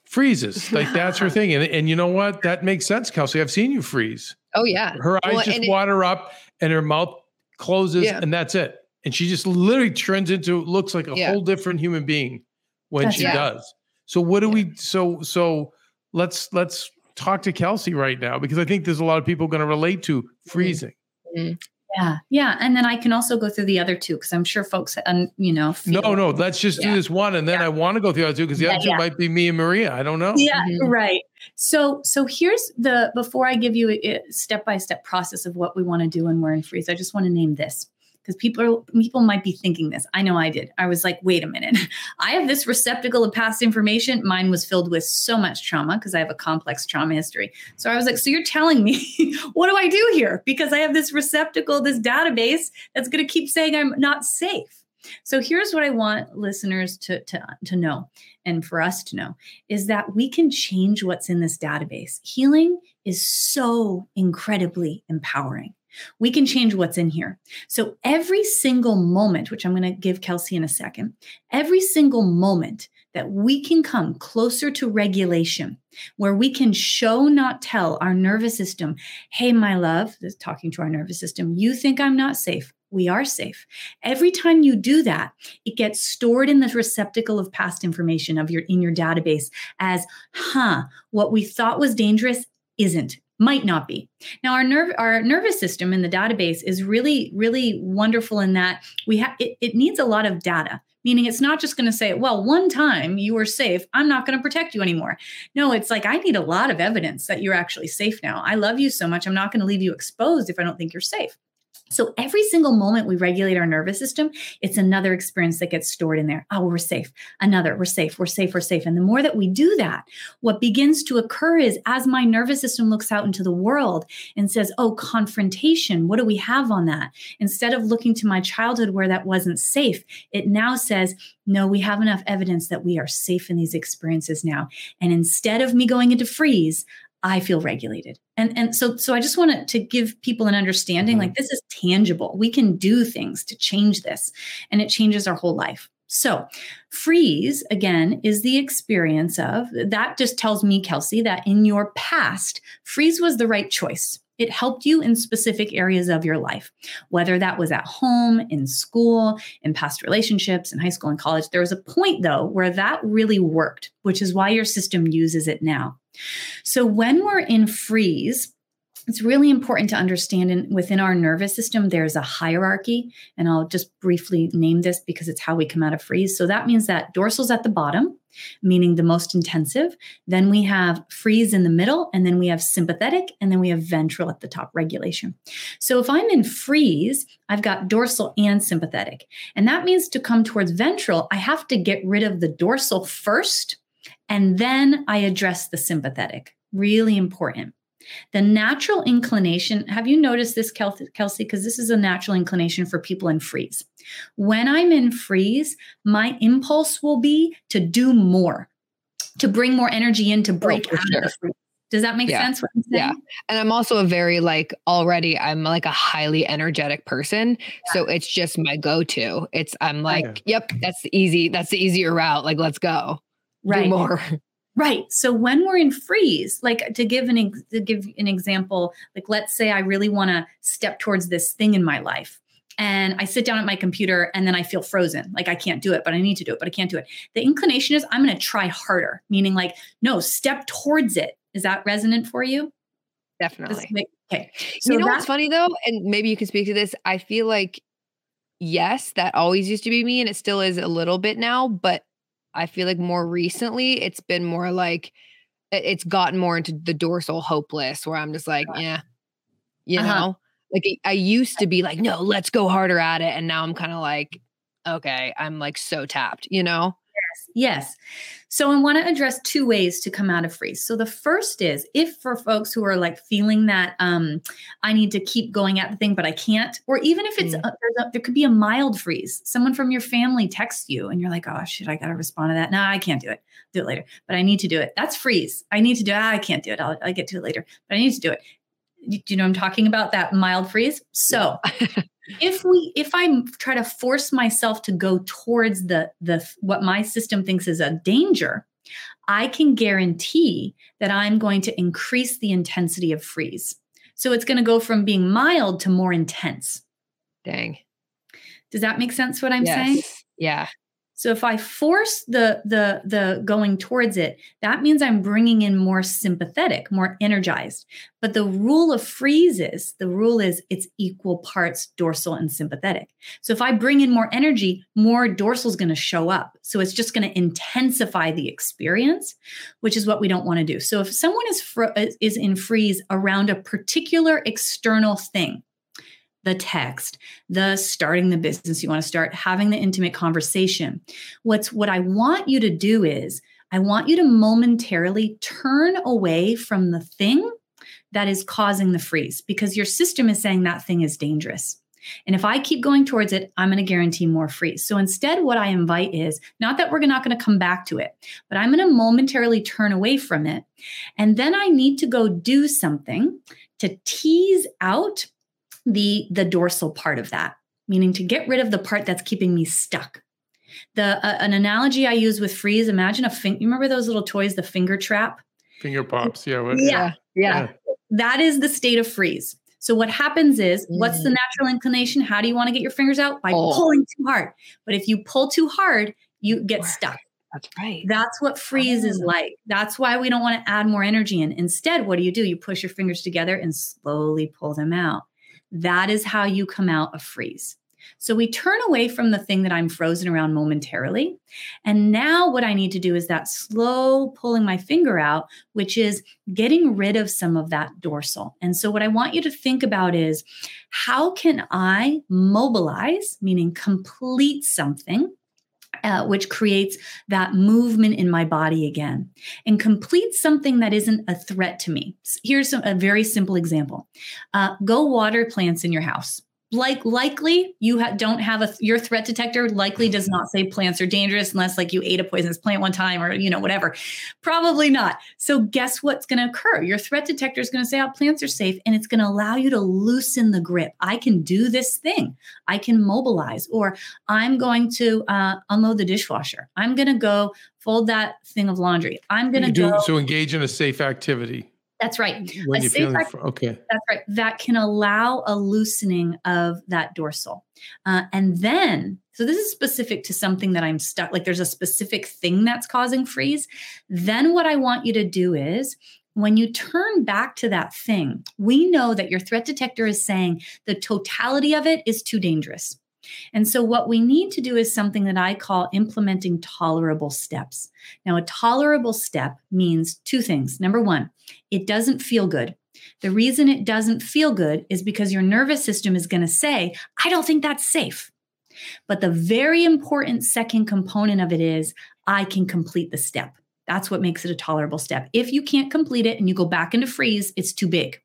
freezes like that's her thing, and and you know what? That makes sense, Kelsey. I've seen you freeze. Oh yeah, her eyes well, just water it, up, and her mouth closes, yeah. and that's it. And she just literally turns into looks like a yeah. whole different human being when that's, she yeah. does. So what do we? So so let's let's talk to Kelsey right now because I think there's a lot of people going to relate to freezing. Mm-hmm. Yeah, yeah, and then I can also go through the other two because I'm sure folks, um, you know. Feel, no, no, let's just yeah. do this one, and then yeah. I want to go through the other two because the yeah, other two might be me and Maria. I don't know. Yeah, mm-hmm. right. So, so here's the before I give you a step by step process of what we want to do when we're in freeze. I just want to name this because people are, people might be thinking this. I know I did. I was like, wait a minute. I have this receptacle of past information. Mine was filled with so much trauma because I have a complex trauma history. So I was like, so you're telling me what do I do here? Because I have this receptacle, this database that's going to keep saying I'm not safe. So here's what I want listeners to, to, to know and for us to know is that we can change what's in this database. Healing is so incredibly empowering. We can change what's in here. So every single moment, which I'm going to give Kelsey in a second, every single moment that we can come closer to regulation, where we can show, not tell our nervous system, hey, my love, talking to our nervous system, you think I'm not safe. we are safe. Every time you do that, it gets stored in the receptacle of past information of your in your database as, huh, what we thought was dangerous isn't might not be. Now our nerve our nervous system in the database is really really wonderful in that we have it, it needs a lot of data meaning it's not just going to say well one time you were safe i'm not going to protect you anymore. No it's like i need a lot of evidence that you're actually safe now. I love you so much i'm not going to leave you exposed if i don't think you're safe so every single moment we regulate our nervous system, it's another experience that gets stored in there. Oh, we're safe. Another, we're safe, we're safe, we're safe. And the more that we do that, what begins to occur is as my nervous system looks out into the world and says, oh, confrontation, what do we have on that? Instead of looking to my childhood where that wasn't safe, it now says, no, we have enough evidence that we are safe in these experiences now. And instead of me going into freeze, I feel regulated. And and so so I just wanted to give people an understanding mm-hmm. like this is tangible. We can do things to change this and it changes our whole life. So, freeze again is the experience of that just tells me Kelsey that in your past freeze was the right choice. It helped you in specific areas of your life, whether that was at home, in school, in past relationships, in high school and college. There was a point, though, where that really worked, which is why your system uses it now. So when we're in freeze, it's really important to understand in, within our nervous system there's a hierarchy and i'll just briefly name this because it's how we come out of freeze so that means that dorsal's at the bottom meaning the most intensive then we have freeze in the middle and then we have sympathetic and then we have ventral at the top regulation so if i'm in freeze i've got dorsal and sympathetic and that means to come towards ventral i have to get rid of the dorsal first and then I address the sympathetic. Really important. The natural inclination, have you noticed this, Kelsey? Because this is a natural inclination for people in freeze. When I'm in freeze, my impulse will be to do more, to bring more energy in, to oh, break oh, out sure. of the freeze. Does that make yeah. sense? Yeah. And I'm also a very like already I'm like a highly energetic person. Yeah. So it's just my go-to. It's I'm like, yeah. yep, that's the easy, that's the easier route. Like, let's go right. do more. Right. So when we're in freeze, like to give an to give an example, like let's say I really want to step towards this thing in my life and I sit down at my computer and then I feel frozen. Like I can't do it, but I need to do it, but I can't do it. The inclination is I'm going to try harder, meaning like no, step towards it. Is that resonant for you? Definitely. okay. So you know what's funny though, and maybe you can speak to this. I feel like yes, that always used to be me and it still is a little bit now, but I feel like more recently it's been more like it's gotten more into the dorsal hopeless where I'm just like, yeah, you uh-huh. know, like I used to be like, no, let's go harder at it. And now I'm kind of like, okay, I'm like so tapped, you know? Yes. Yes. So I want to address two ways to come out of freeze. So the first is if for folks who are like feeling that um, I need to keep going at the thing, but I can't, or even if it's mm. a, a, there could be a mild freeze. Someone from your family texts you and you're like, oh shit, I got to respond to that. No, I can't do it. do it later, but I need to do it. That's freeze. I need to do it. Ah, I can't do it. I'll, I'll get to it later, but I need to do it. Do you know I'm talking about? That mild freeze? So if we if i try to force myself to go towards the the what my system thinks is a danger i can guarantee that i'm going to increase the intensity of freeze. So it's going to go from being mild to more intense. Dang. Does that make sense what i'm yes. saying yeah so if I force the the the going towards it, that means I'm bringing in more sympathetic, more energized. But the rule of freezes, the rule is it's equal parts dorsal and sympathetic. So if I bring in more energy, more dorsal is going to show up. So it's just going to intensify the experience, which is what we don't want to do. So if someone is is in freeze around a particular external thing, the text, the starting the business you want to start, having the intimate conversation. What's what I want you to do is I want you to momentarily turn away from the thing that is causing the freeze because your system is saying that thing is dangerous. And if I keep going towards it, I'm going to guarantee more freeze. So instead, what I invite is not that we're not going to come back to it, but I'm going to momentarily turn away from it. And then I need to go do something to tease out the the dorsal part of that meaning to get rid of the part that's keeping me stuck the uh, an analogy i use with freeze imagine a finger you remember those little toys the finger trap finger pops yeah what, yeah, yeah, yeah that is the state of freeze So what happens is, what's the Mm. natural inclination? How do you want to get your fingers out? By Oh. pulling too hard. But if you pull too hard, you get Right. stuck. That's right. That's what freeze is Oh. like. That's why we don't want to add more energy in. Instead, what do you do? You push your fingers together and slowly pull them out. That is how you come out of freeze. So we turn away from the thing that I'm frozen around momentarily. And now what I need to do is that slow pulling my finger out, which is getting rid of some of that dorsal. And so what I want you to think about is how can I mobilize, meaning complete something? Uh, which creates that movement in my body again and complete something that isn't a threat to me. Here's a, a very simple example uh, go water plants in your house. Like likely you ha- don't have a your threat detector likely does not say plants are dangerous unless like you ate a poisonous plant one time or you know whatever. Probably not. So guess what's going to occur? Your threat detector is going to say oh plants are safe and it's going to allow you to loosen the grip. I can do this thing. I can mobilize or i'm going to uh, unload the dishwasher. I'm going to go fold that thing of laundry. I'm going to do go so engage in a safe activity that's right when you're feeling act- okay. that's right. That can allow a loosening of that dorsal. Uh, and then, so this is specific to something that I'm stuck, like there's a specific thing that's causing freeze. Then, what I want you to do is when you turn back to that thing, we know that your threat detector is saying the totality of it is too dangerous. And so, what we need to do is something that I call implementing tolerable steps. Now, a tolerable step means two things. Number one, it doesn't feel good. The reason it doesn't feel good is because your nervous system is going to say, I don't think that's safe. But the very important second component of it is, I can complete the step. That's what makes it a tolerable step. If you can't complete it and you go back into freeze, it's too big.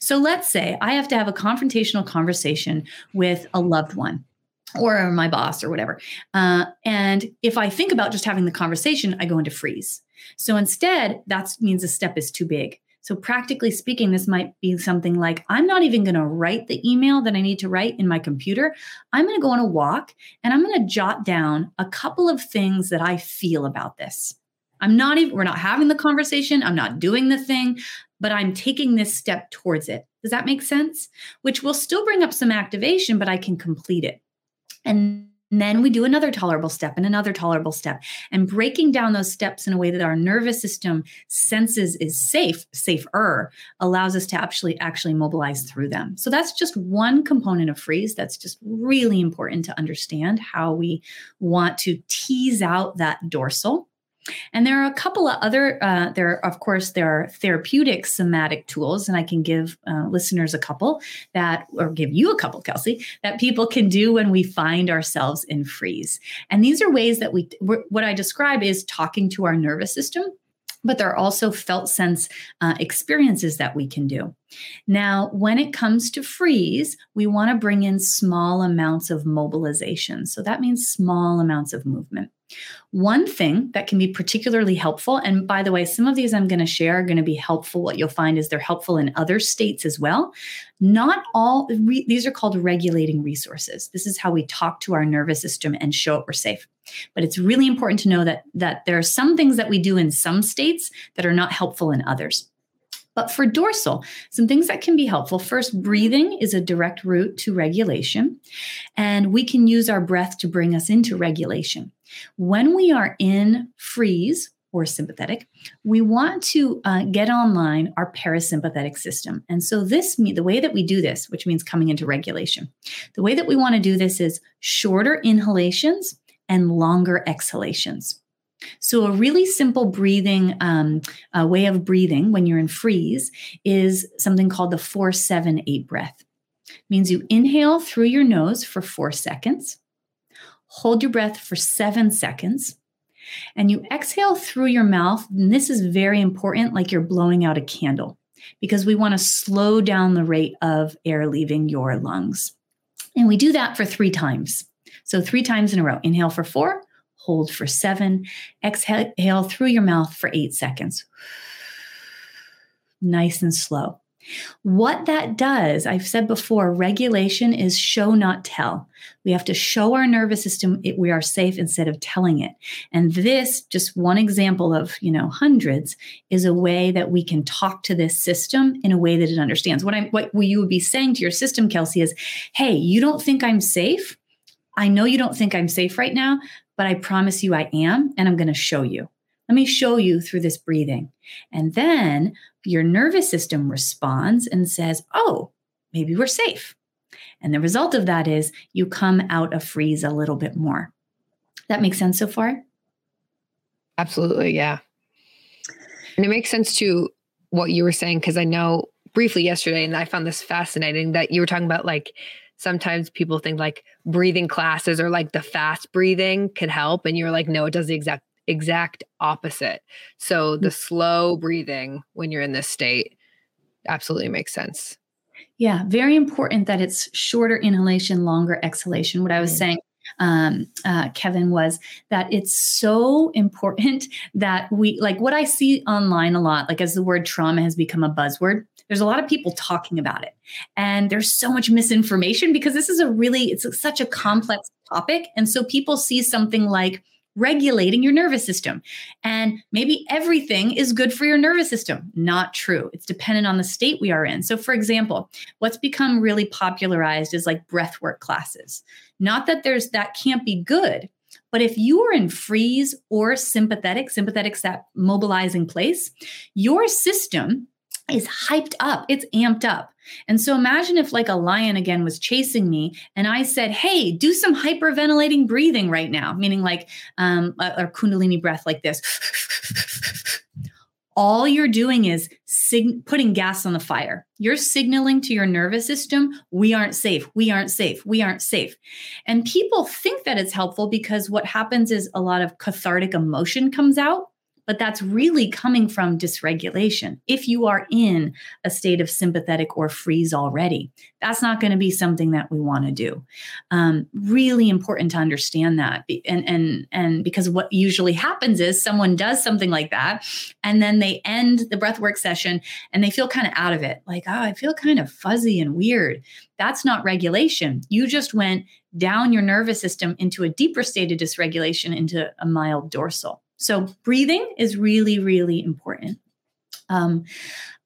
So let's say I have to have a confrontational conversation with a loved one or my boss or whatever. Uh, and if I think about just having the conversation, I go into freeze. So instead, that means the step is too big. So, practically speaking, this might be something like I'm not even going to write the email that I need to write in my computer. I'm going to go on a walk and I'm going to jot down a couple of things that I feel about this. I'm not even, we're not having the conversation. I'm not doing the thing, but I'm taking this step towards it. Does that make sense? Which will still bring up some activation, but I can complete it. And then we do another tolerable step and another tolerable step and breaking down those steps in a way that our nervous system senses is safe safer allows us to actually actually mobilize through them so that's just one component of freeze that's just really important to understand how we want to tease out that dorsal and there are a couple of other, uh, there, of course, there are therapeutic somatic tools, and I can give uh, listeners a couple that, or give you a couple, Kelsey, that people can do when we find ourselves in freeze. And these are ways that we, what I describe is talking to our nervous system. But there are also felt sense uh, experiences that we can do. Now, when it comes to freeze, we want to bring in small amounts of mobilization. So that means small amounts of movement. One thing that can be particularly helpful, and by the way, some of these I'm going to share are going to be helpful. What you'll find is they're helpful in other states as well. Not all, re, these are called regulating resources. This is how we talk to our nervous system and show it we're safe. But it's really important to know that, that there are some things that we do in some states that are not helpful in others. But for dorsal, some things that can be helpful. First, breathing is a direct route to regulation, and we can use our breath to bring us into regulation. When we are in freeze or sympathetic, we want to uh, get online our parasympathetic system. And so, this the way that we do this, which means coming into regulation, the way that we want to do this is shorter inhalations and longer exhalations. So, a really simple breathing um, uh, way of breathing when you're in freeze is something called the 478 breath. It means you inhale through your nose for four seconds, hold your breath for seven seconds, and you exhale through your mouth. And this is very important, like you're blowing out a candle, because we want to slow down the rate of air leaving your lungs. And we do that for three times. So, three times in a row. Inhale for four, hold for seven, exhale through your mouth for eight seconds. Nice and slow. What that does, I've said before, regulation is show, not tell. We have to show our nervous system it, we are safe instead of telling it. And this, just one example of you know hundreds, is a way that we can talk to this system in a way that it understands. What I what you would be saying to your system, Kelsey, is, "Hey, you don't think I'm safe? I know you don't think I'm safe right now, but I promise you I am, and I'm going to show you." Let me show you through this breathing. And then your nervous system responds and says, Oh, maybe we're safe. And the result of that is you come out of freeze a little bit more. That makes sense so far? Absolutely. Yeah. And it makes sense to what you were saying, because I know briefly yesterday, and I found this fascinating that you were talking about like sometimes people think like breathing classes or like the fast breathing could help. And you're like, no, it does the exact exact opposite. So the mm. slow breathing when you're in this state absolutely makes sense. Yeah, very important that it's shorter inhalation, longer exhalation. What I was mm. saying um, uh, Kevin, was that it's so important that we like what I see online a lot, like as the word trauma has become a buzzword. There's a lot of people talking about it, and there's so much misinformation because this is a really it's such a complex topic, and so people see something like regulating your nervous system. And maybe everything is good for your nervous system. Not true. It's dependent on the state we are in. So, for example, what's become really popularized is like breathwork classes. Not that there's that can't be good, but if you are in freeze or sympathetic, sympathetic's that mobilizing place, your system is hyped up, it's amped up. And so imagine if, like, a lion again was chasing me and I said, Hey, do some hyperventilating breathing right now, meaning like, um, or Kundalini breath like this. All you're doing is sig- putting gas on the fire. You're signaling to your nervous system, we aren't safe, we aren't safe, we aren't safe. And people think that it's helpful because what happens is a lot of cathartic emotion comes out but that's really coming from dysregulation. If you are in a state of sympathetic or freeze already, that's not going to be something that we want to do. Um, really important to understand that, and and and because what usually happens is someone does something like that, and then they end the breathwork session and they feel kind of out of it, like oh, I feel kind of fuzzy and weird. That's not regulation. You just went down your nervous system into a deeper state of dysregulation into a mild dorsal. So, breathing is really, really important. Um,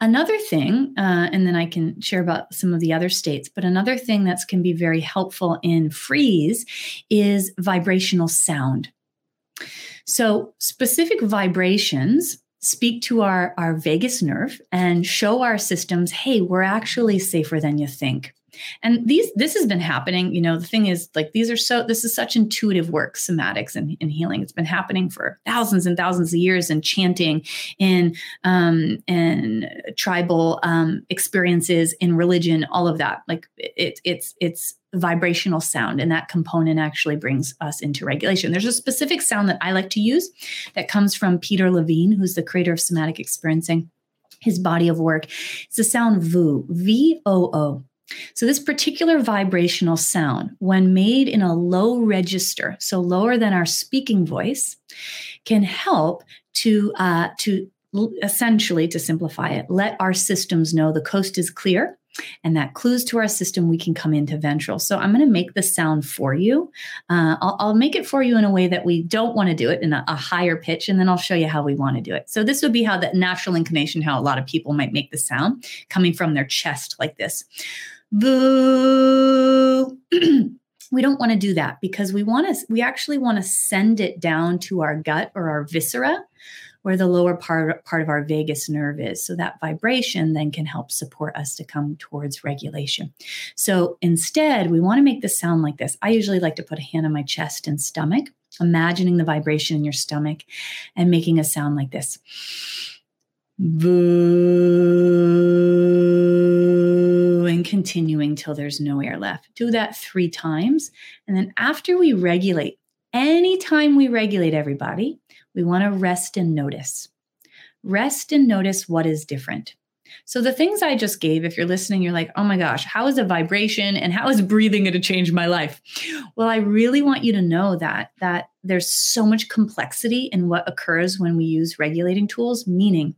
another thing, uh, and then I can share about some of the other states, but another thing that can be very helpful in freeze is vibrational sound. So, specific vibrations speak to our, our vagus nerve and show our systems hey, we're actually safer than you think. And these this has been happening. You know, the thing is, like, these are so this is such intuitive work, somatics and, and healing. It's been happening for thousands and thousands of years and chanting in um and tribal um experiences in religion, all of that. Like it, it's it's vibrational sound and that component actually brings us into regulation there's a specific sound that i like to use that comes from peter levine who's the creator of somatic experiencing his body of work it's the sound VOO, V O O. So, this particular vibrational sound, when made in a low register, so lower than our speaking voice, can help to uh, to essentially to simplify it, let our systems know the coast is clear. And that clues to our system, we can come into ventral. So I'm going to make the sound for you. Uh, I'll, I'll, make it for you in a way that we don't want to do it in a, a higher pitch, and then I'll show you how we want to do it. So this would be how the natural inclination, how a lot of people might make the sound coming from their chest like this boo. we don't want to do that because we want to we actually want to send it down to our gut or our viscera where the lower part, part of our vagus nerve is. So that vibration then can help support us to come towards regulation. So instead, we want to make this sound like this. I usually like to put a hand on my chest and stomach, imagining the vibration in your stomach and making a sound like this. Boo, and continuing till there's no air left. Do that three times. And then after we regulate, anytime we regulate everybody, we want to rest and notice. Rest and notice what is different. So, the things I just gave, if you're listening, you're like, oh my gosh, how is a vibration and how is breathing going to change my life? Well, I really want you to know that, that there's so much complexity in what occurs when we use regulating tools, meaning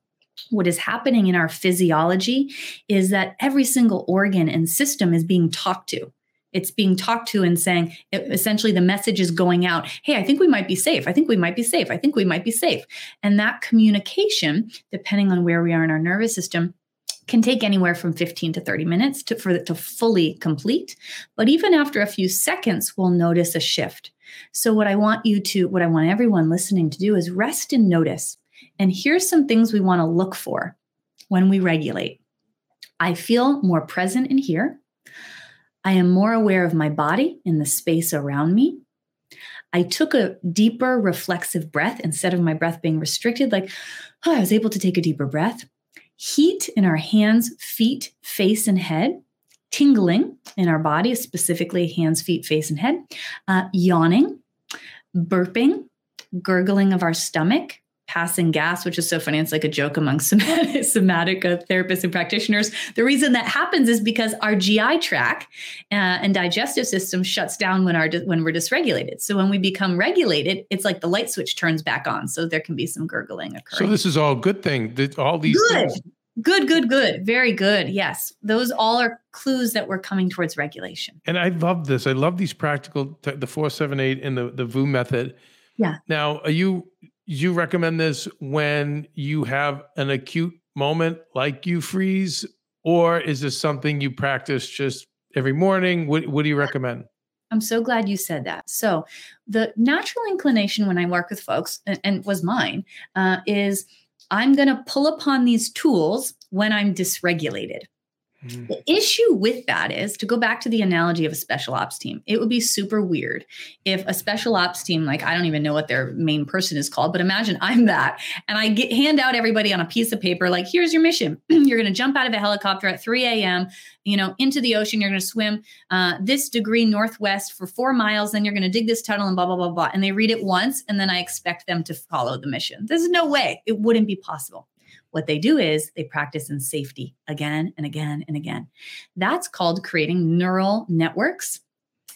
what is happening in our physiology is that every single organ and system is being talked to. It's being talked to and saying, essentially, the message is going out Hey, I think we might be safe. I think we might be safe. I think we might be safe. And that communication, depending on where we are in our nervous system, can take anywhere from 15 to 30 minutes to, for it to fully complete. But even after a few seconds, we'll notice a shift. So, what I want you to, what I want everyone listening to do is rest and notice. And here's some things we want to look for when we regulate. I feel more present in here. I am more aware of my body in the space around me. I took a deeper reflexive breath instead of my breath being restricted, like, oh, I was able to take a deeper breath. Heat in our hands, feet, face, and head. Tingling in our body, specifically hands, feet, face, and head. Uh, yawning, burping, gurgling of our stomach, passing gas, which is so funny. It's like a joke among somatic, somatic therapists and practitioners. The reason that happens is because our GI tract uh, and digestive system shuts down when our when we're dysregulated. So when we become regulated, it's like the light switch turns back on. So there can be some gurgling occurring. So this is all good thing. All these good. things. Good, good, good. Very good. Yes. Those all are clues that we're coming towards regulation. And I love this. I love these practical, the 478 and the, the VOO method. Yeah. Now, are you you recommend this when you have an acute moment like you freeze, or is this something you practice just every morning? What, what do you recommend? I'm so glad you said that. So, the natural inclination when I work with folks, and, and was mine, uh, is I'm going to pull upon these tools when I'm dysregulated. Mm. The issue with that is to go back to the analogy of a special ops team. It would be super weird if a special ops team, like I don't even know what their main person is called, but imagine I'm that, and I get hand out everybody on a piece of paper, like here's your mission. you're going to jump out of a helicopter at 3 a.m. You know, into the ocean. You're going to swim uh, this degree northwest for four miles. Then you're going to dig this tunnel and blah blah blah blah. And they read it once, and then I expect them to follow the mission. There's no way it wouldn't be possible. What they do is they practice in safety again and again and again. That's called creating neural networks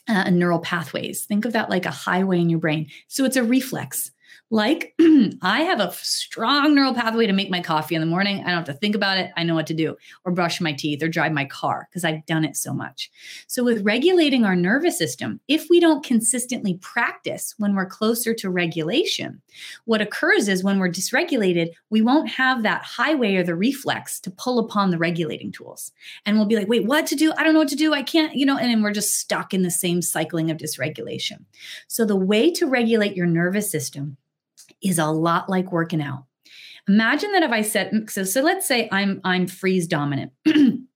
uh, and neural pathways. Think of that like a highway in your brain. So it's a reflex. Like I have a strong neural pathway to make my coffee in the morning. I don't have to think about it. I know what to do, or brush my teeth, or drive my car because I've done it so much. So, with regulating our nervous system, if we don't consistently practice when we're closer to regulation, what occurs is when we're dysregulated, we won't have that highway or the reflex to pull upon the regulating tools. And we'll be like, wait, what to do? I don't know what to do. I can't, you know, and then we're just stuck in the same cycling of dysregulation. So, the way to regulate your nervous system is a lot like working out. Imagine that if I said so. So let's say I'm I'm freeze dominant.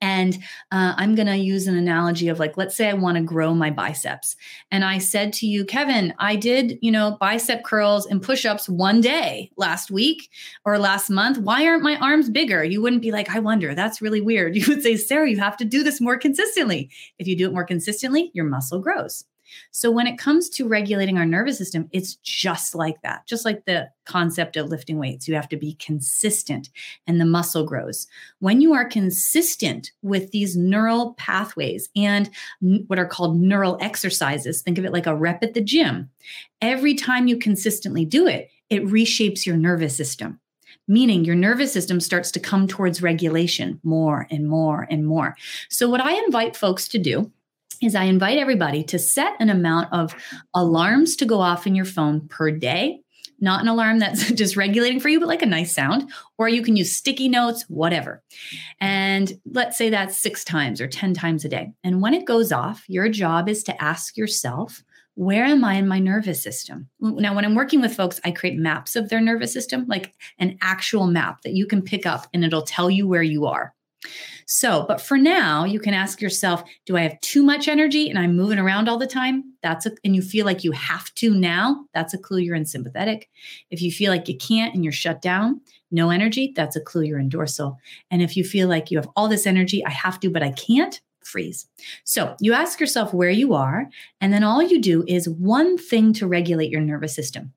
and uh, i'm going to use an analogy of like let's say i want to grow my biceps and i said to you kevin i did you know bicep curls and push-ups one day last week or last month why aren't my arms bigger you wouldn't be like i wonder that's really weird you would say sarah you have to do this more consistently if you do it more consistently your muscle grows so when it comes to regulating our nervous system, it's just like that. Just like the concept of lifting weights, you have to be consistent and the muscle grows. When you are consistent with these neural pathways and what are called neural exercises, think of it like a rep at the gym. Every time you consistently do it, it reshapes your nervous system meaning your nervous system starts to come towards regulation more and more and more. So, what I invite folks to do is I invite everybody to set an amount of alarms to go off in your phone per day. Not an alarm that's just regulating for you, but like a nice sound. Or you can use sticky notes, whatever. And let's say that's six times or 10 times a day. And when it goes off, your job is to ask yourself, where am I in my nervous system? Now, when I'm working with folks, I create maps of their nervous system, like an actual map that you can pick up and it'll tell you where you are. So, but for now, you can ask yourself, do I have too much energy and I'm moving around all the time? That's a, and you feel like you have to now, that's a clue you're in sympathetic. If you feel like you can't and you're shut down, no energy, that's a clue you're in dorsal. And if you feel like you have all this energy, I have to, but I can't, freeze. So you ask yourself where you are, and then all you do is one thing to regulate your nervous system.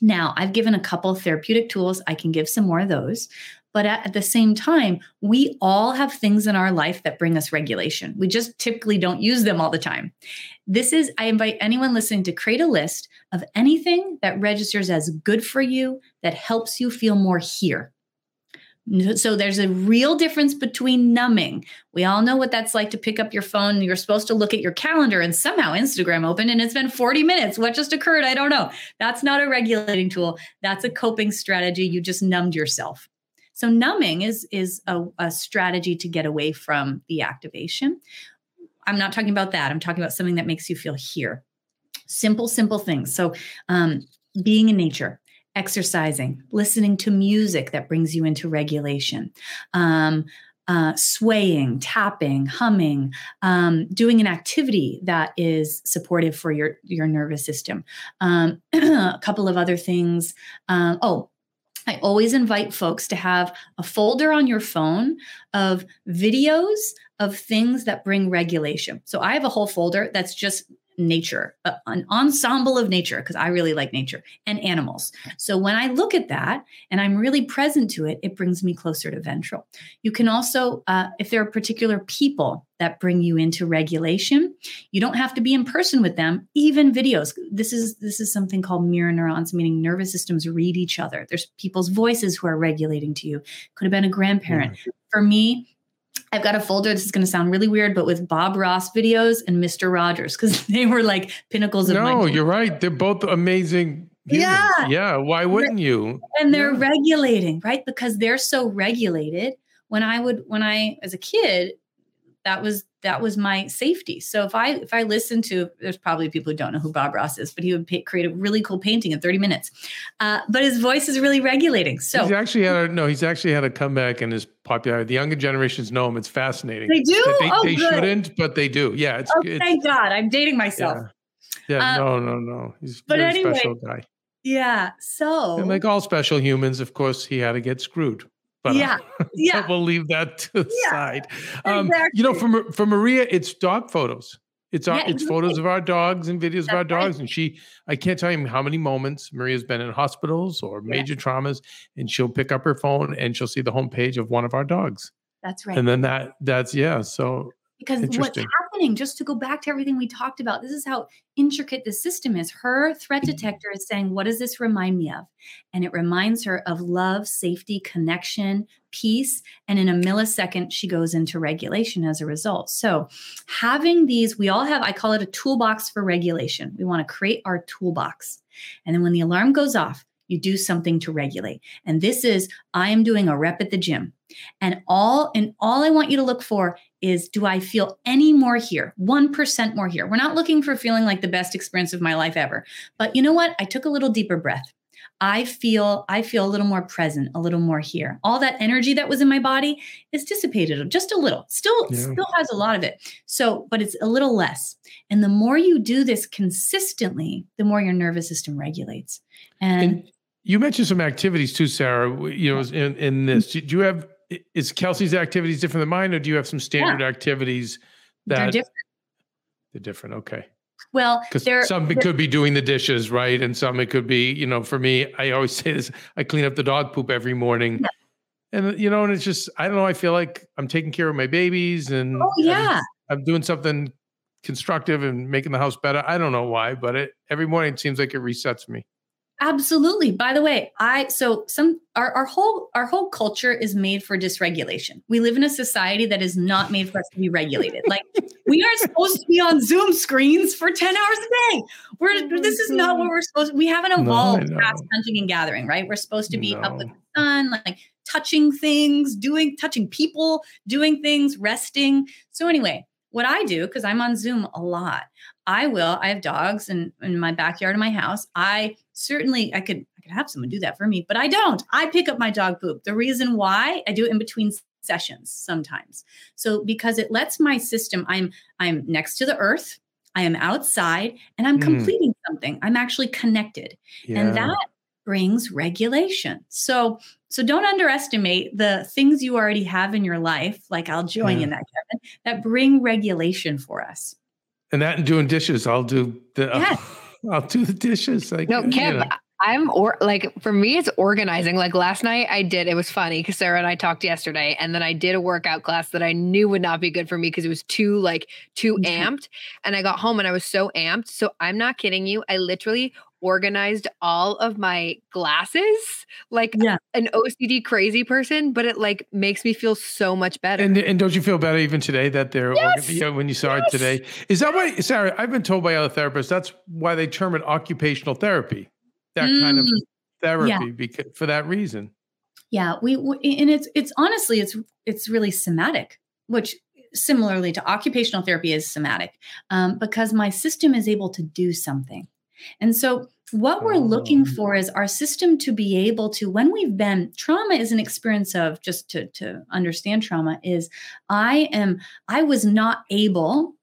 Now, I've given a couple therapeutic tools. I can give some more of those. But at, the same time, we all have things in our life that bring us regulation. We just typically don't use them all the time. This is, I invite anyone listening to create a list of anything that registers as good for you, that helps you feel more here. So there's a real difference between numbing. We all know what that's like to pick up your phone. You're supposed to look at your calendar and somehow Instagram opened and it's been 40 minutes. What just occurred? I don't know. That's not a regulating tool. That's a coping strategy. You just numbed yourself. So numbing is is a, a strategy to get away from the activation. I'm not talking about that. I'm talking about something that makes you feel here. Simple, simple things. So um, being in nature, exercising, listening to music that brings you into regulation, um, uh, swaying, tapping, humming, um, doing an activity that is supportive for your your nervous system. Um, a couple of other things. Um, oh. I always invite folks to have a folder on your phone of videos of things that bring regulation. So I have a whole folder that's just nature, uh, an ensemble of nature, because I really like nature and animals. So when I look at that and I'm really present to it, it brings me closer to ventral. You can also, uh, if there are particular people that bring you into regulation, you don't have to be in person with them. Even videos. This is this is something called mirror neurons, meaning nervous systems read each other. There's people's voices who are regulating to you. Could have been a grandparent. For me, I've got a folder. This is going to sound really weird, but with Bob Ross videos and Mr. Rogers because they were like pinnacles of. No, you're right. They're both amazing. Humans. Yeah, yeah. Why wouldn't you? And they're yeah. regulating, right? Because they're so regulated. When I would, when I as a kid, that was that was my safety. So if I if I listen to, there's probably people who don't know who Bob Ross is, but he would pay, create a really cool painting in 30 minutes. Uh, but his voice is really regulating. So he's actually had a no, he's actually had a comeback and is popular. The younger generations know him. It's fascinating. They do. They, oh, they good. shouldn't, but they do. Yeah. It's, oh, it's thank God. I'm dating myself. Yeah. yeah uh, no, no, no. He's a anyway, special guy. Yeah. So and like all special humans, of course, he had to get screwed. But yeah, uh, yeah, we'll leave that to the yeah, side. Um, exactly. You know, for for Maria, it's dog photos. It's our, Yeah, it's photos of our dogs and videos of our That's right. dogs, and she. I can't tell you how many moments Maria's been in hospitals or major traumas, and she'll pick up her phone and she'll see the homepage of one of our dogs, That's right. and then that that's yeah. So because what's. Happening just to go back to everything we talked about. This is how intricate the system is. Her threat Mm-hmm. detector is saying what does this remind me of? And it reminds her of love safety connection peace and in a millisecond she goes into regulation as a result. So having these we all have i call it a toolbox for regulation. We want to create our toolbox. And then when the alarm goes off you do something to regulate. And this is i am doing a rep at the gym. And all and all i want you to look for is do I feel any more here? 1% more here. We're not looking for feeling like the best experience of my life ever. But you know what? I took a little deeper breath. I feel I feel a little more present, a little more here. All that energy that was in my body is dissipated just a little. Still Yeah. still has a lot of it. So, but it's a little less. And the more you do this consistently, the more your nervous system regulates. And, and you mentioned some activities too, Sarah. You know, in in this, do you have is Kelsey's activities different than mine, or do you have some standard activities that they're different. they're different? Okay. Well, Because some it could be doing the dishes, right? And some it could be, you know, for me, I always say this: I clean up the dog poop every morning, Yeah. and you know, and it's just I don't know. I feel like I'm taking care of my babies, and Oh I'm- yeah. I'm, doing something constructive and making the house better. I don't know why, but it every morning it seems like it resets me. Absolutely. By the way, I so some our, our whole our whole culture is made for dysregulation. We live in a society that is not made for us to be regulated. Like we aren't supposed to be on Zoom screens for 10 hours a day. We're this is not what we're supposed we haven't evolved know. past hunting and gathering, right? We're supposed to be up with the sun, like touching things, doing touching people, doing things, resting. So anyway, what I do, because I'm on Zoom a lot, I will. I have dogs in, in my backyard of my house. I certainly I could I could have someone do that for me, but I don't. I pick up my dog poop. The reason why I do it in between sessions sometimes. So because it lets my system, I'm I'm next to the earth, I am outside, and I'm Mm. completing something. I'm actually connected. Yeah. And that brings regulation. So so don't underestimate the things you already have in your life, like I'll join Yeah. in that, Kevin, that bring regulation for us. and that and doing dishes, I'll do the Yes. I'll do the dishes. Like No, you Kim, know. I'm or like for me, it's organizing. Like last night, I did. It was funny because Sarah and I talked yesterday, and then I did a workout class that I knew would not be good for me because it was too like too mm-hmm. amped. And I got home and I was so amped. So I'm not kidding you. I literally organized all of my glasses like Yeah. an OCD crazy person, but it like makes me feel so much better. And and don't you feel better even today that they're organ- Yes! yeah, when you saw Yes! it today? Is that why Sarah? I've been told by other therapists that's why they term it occupational therapy. That kind of Mm, therapy because for that reason. Yeah, we w- and it's it's honestly it's it's really somatic, which similarly to occupational therapy is somatic, um, because my system is able to do something, and so what we're looking Oh. for is our system to be able to when we've been trauma is an experience of just to to understand trauma is I am I was not able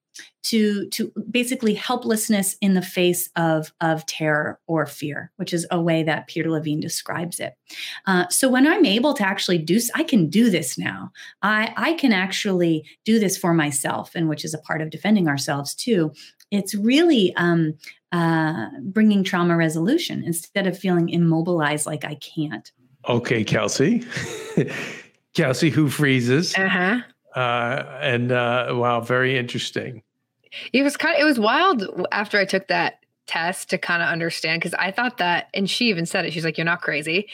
to to basically helplessness in the face of of terror or fear which is a way that peter levine describes it. Uh, so when i'm able to actually do I can do this now. I i can actually do this for myself and which is a part of defending ourselves too. It's really um, uh, bringing trauma resolution instead of feeling immobilized like i can't Okay, Kelsey. Kelsey, who freezes? uh-huh. Uh, and uh, wow, very interesting. It was kind of it was wild after I took that test to kind of understand because I thought that, and she even said it. She's like, "You're not crazy."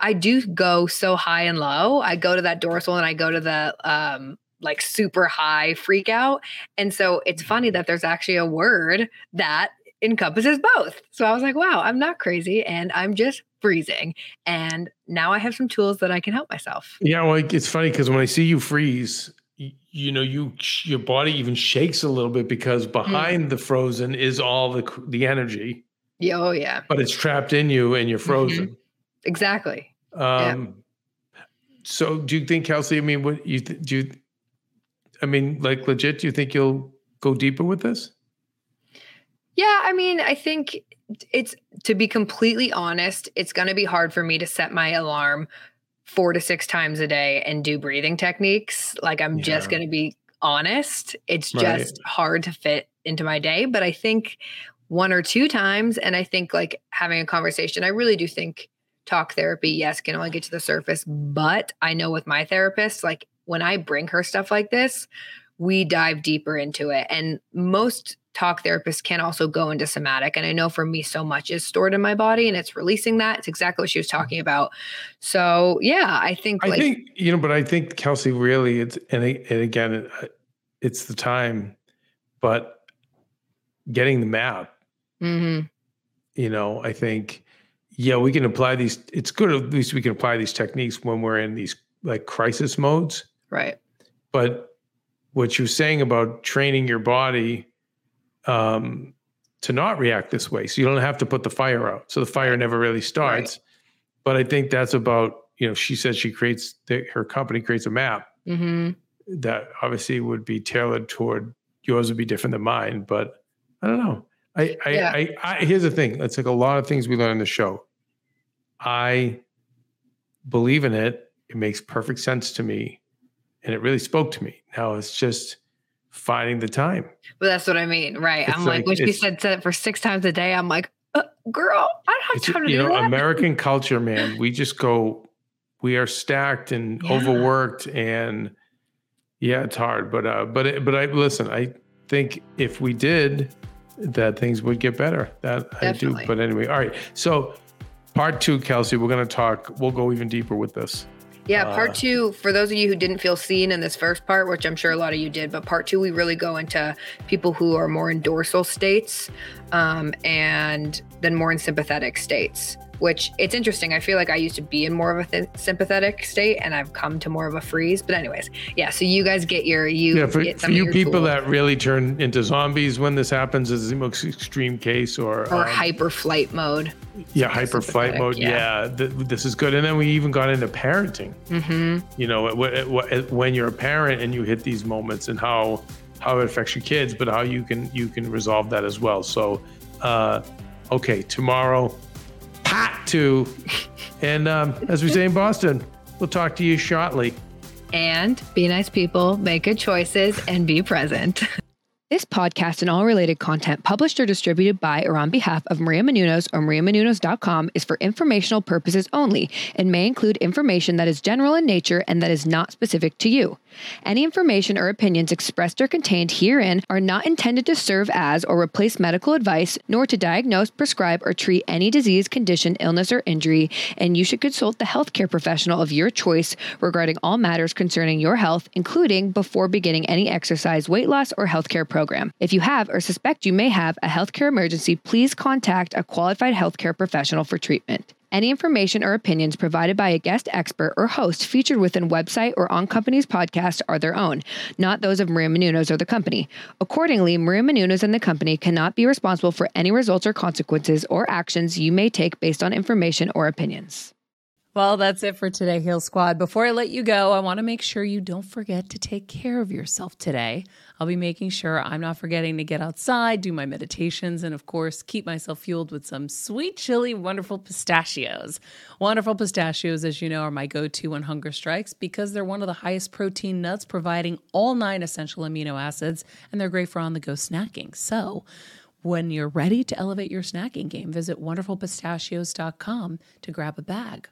I do go so high and low. I go to that dorsal and I go to the um like super high freak out. And so it's funny that there's actually a word that encompasses both. So I was like, wow, I'm not crazy and I'm just freezing. And now I have some tools that I can help myself. Yeah, well, it's funny because when I see you freeze, you, you know, you your body even shakes a little bit because behind the frozen is all the the energy, Yeah, oh yeah. but it's trapped in you and you're frozen. Exactly. Um, so do you think, Kelsey? I mean, what you th- do? You, I mean, like legit? Do you think you'll go deeper with this? Yeah, I mean, I think it's to be completely honest, it's going to be hard for me to set my alarm four to six times a day and do breathing techniques. Like, I'm just going to be honest. It's Right. just hard to fit into my day. But I think one or two times, and I think like having a conversation, I really do think talk therapy, yes, can only get to the surface. But I know with my therapist, like when I bring her stuff like this, we dive deeper into it. And most talk therapists can also go into somatic. And I know for me, so much is stored in my body and it's releasing that. It's exactly what she was talking about. So, yeah, I think I like, think you know, but I think Kelsey really it's and and again, it, it's the time, but getting the map. mhm, You know, I think yeah, we can apply these. It's good at least we can apply these techniques when we're in these like crisis modes. right. But what you're saying about training your body um, to not react this way, so you don't have to put the fire out. So the fire never really starts. But I think that's about you know. She said she creates the, her company creates a map hmm that obviously would be tailored toward yours would be different than mine. But I don't know. I I, Yeah. I, I here's the thing. It's like a lot of things we learn in the show. I believe in it. It makes perfect sense to me, and it really spoke to me. Now it's just finding the time. But that's what I mean. Right. It's I'm like, like- when she it's- said it for six times a day, I'm like, uh, girl, I don't have time to do that. you know that. American culture, man. We just go. We are stacked and Yeah. overworked, and yeah, it's hard. But uh, but it, but I listen. I think if we did, that things would get better. That Definitely. I do. But anyway, all right. So part two, Kelsey, we're going to talk. We'll go even deeper with this. Yeah, Uh, part two, for those of you who didn't feel seen in this first part, which I'm sure a lot of you did, but part two, we really go into people who are more in dorsal states um, and then more in sympathetic states, which it's interesting. I feel like I used to be in more of a th- sympathetic state and I've come to more of a freeze. But, anyways, yeah, so you guys get your, you Yeah, for, get for some of you people tools. that really turn into zombies when this happens is the most extreme case, or or um, hyper flight mode. yeah, hyper flight mode. yeah. Yeah, th- this is good. And then we even got into parenting. hmm you know wh- wh- when you're a parent and you hit these moments and how how it affects your kids but how you can you can resolve that as well so uh okay tomorrow two and um as we say in boston we'll talk to you shortly And be nice people, make good choices, and be present. This podcast and all related content published or distributed by or on behalf of Maria Menounos or mariamenounos.com is for informational purposes only and may include information that is general in nature and that is not specific to you. Any information or opinions expressed or contained herein are not intended to serve as or replace medical advice, nor to diagnose, prescribe, or treat any disease, condition, illness, or injury, and you should consult the healthcare professional of your choice regarding all matters concerning your health, including before beginning any exercise, weight loss, or healthcare program. If you have or suspect you may have a healthcare emergency, please contact a qualified healthcare professional for treatment. Any information or opinions provided by a guest expert or host featured within website or on company's podcast are their own, not those of Maria Menounos or the company. Accordingly, Maria Menounos and the company cannot be responsible for any results or consequences or actions you may take based on information or opinions. Well, that's it for today, Heal Squad. Before I let you go, I want to make sure you don't forget to take care of yourself today. I'll be making sure I'm not forgetting to get outside, do my meditations, and of course, keep myself fueled with some sweet, chili, wonderful pistachios. Wonderful pistachios, as you know, are my go to when hunger strikes because they're one of the highest protein nuts, providing all nine essential amino acids, and they're great for on the go snacking. So, when you're ready to elevate your snacking game, visit wonderfulpistachios.com to grab a bag.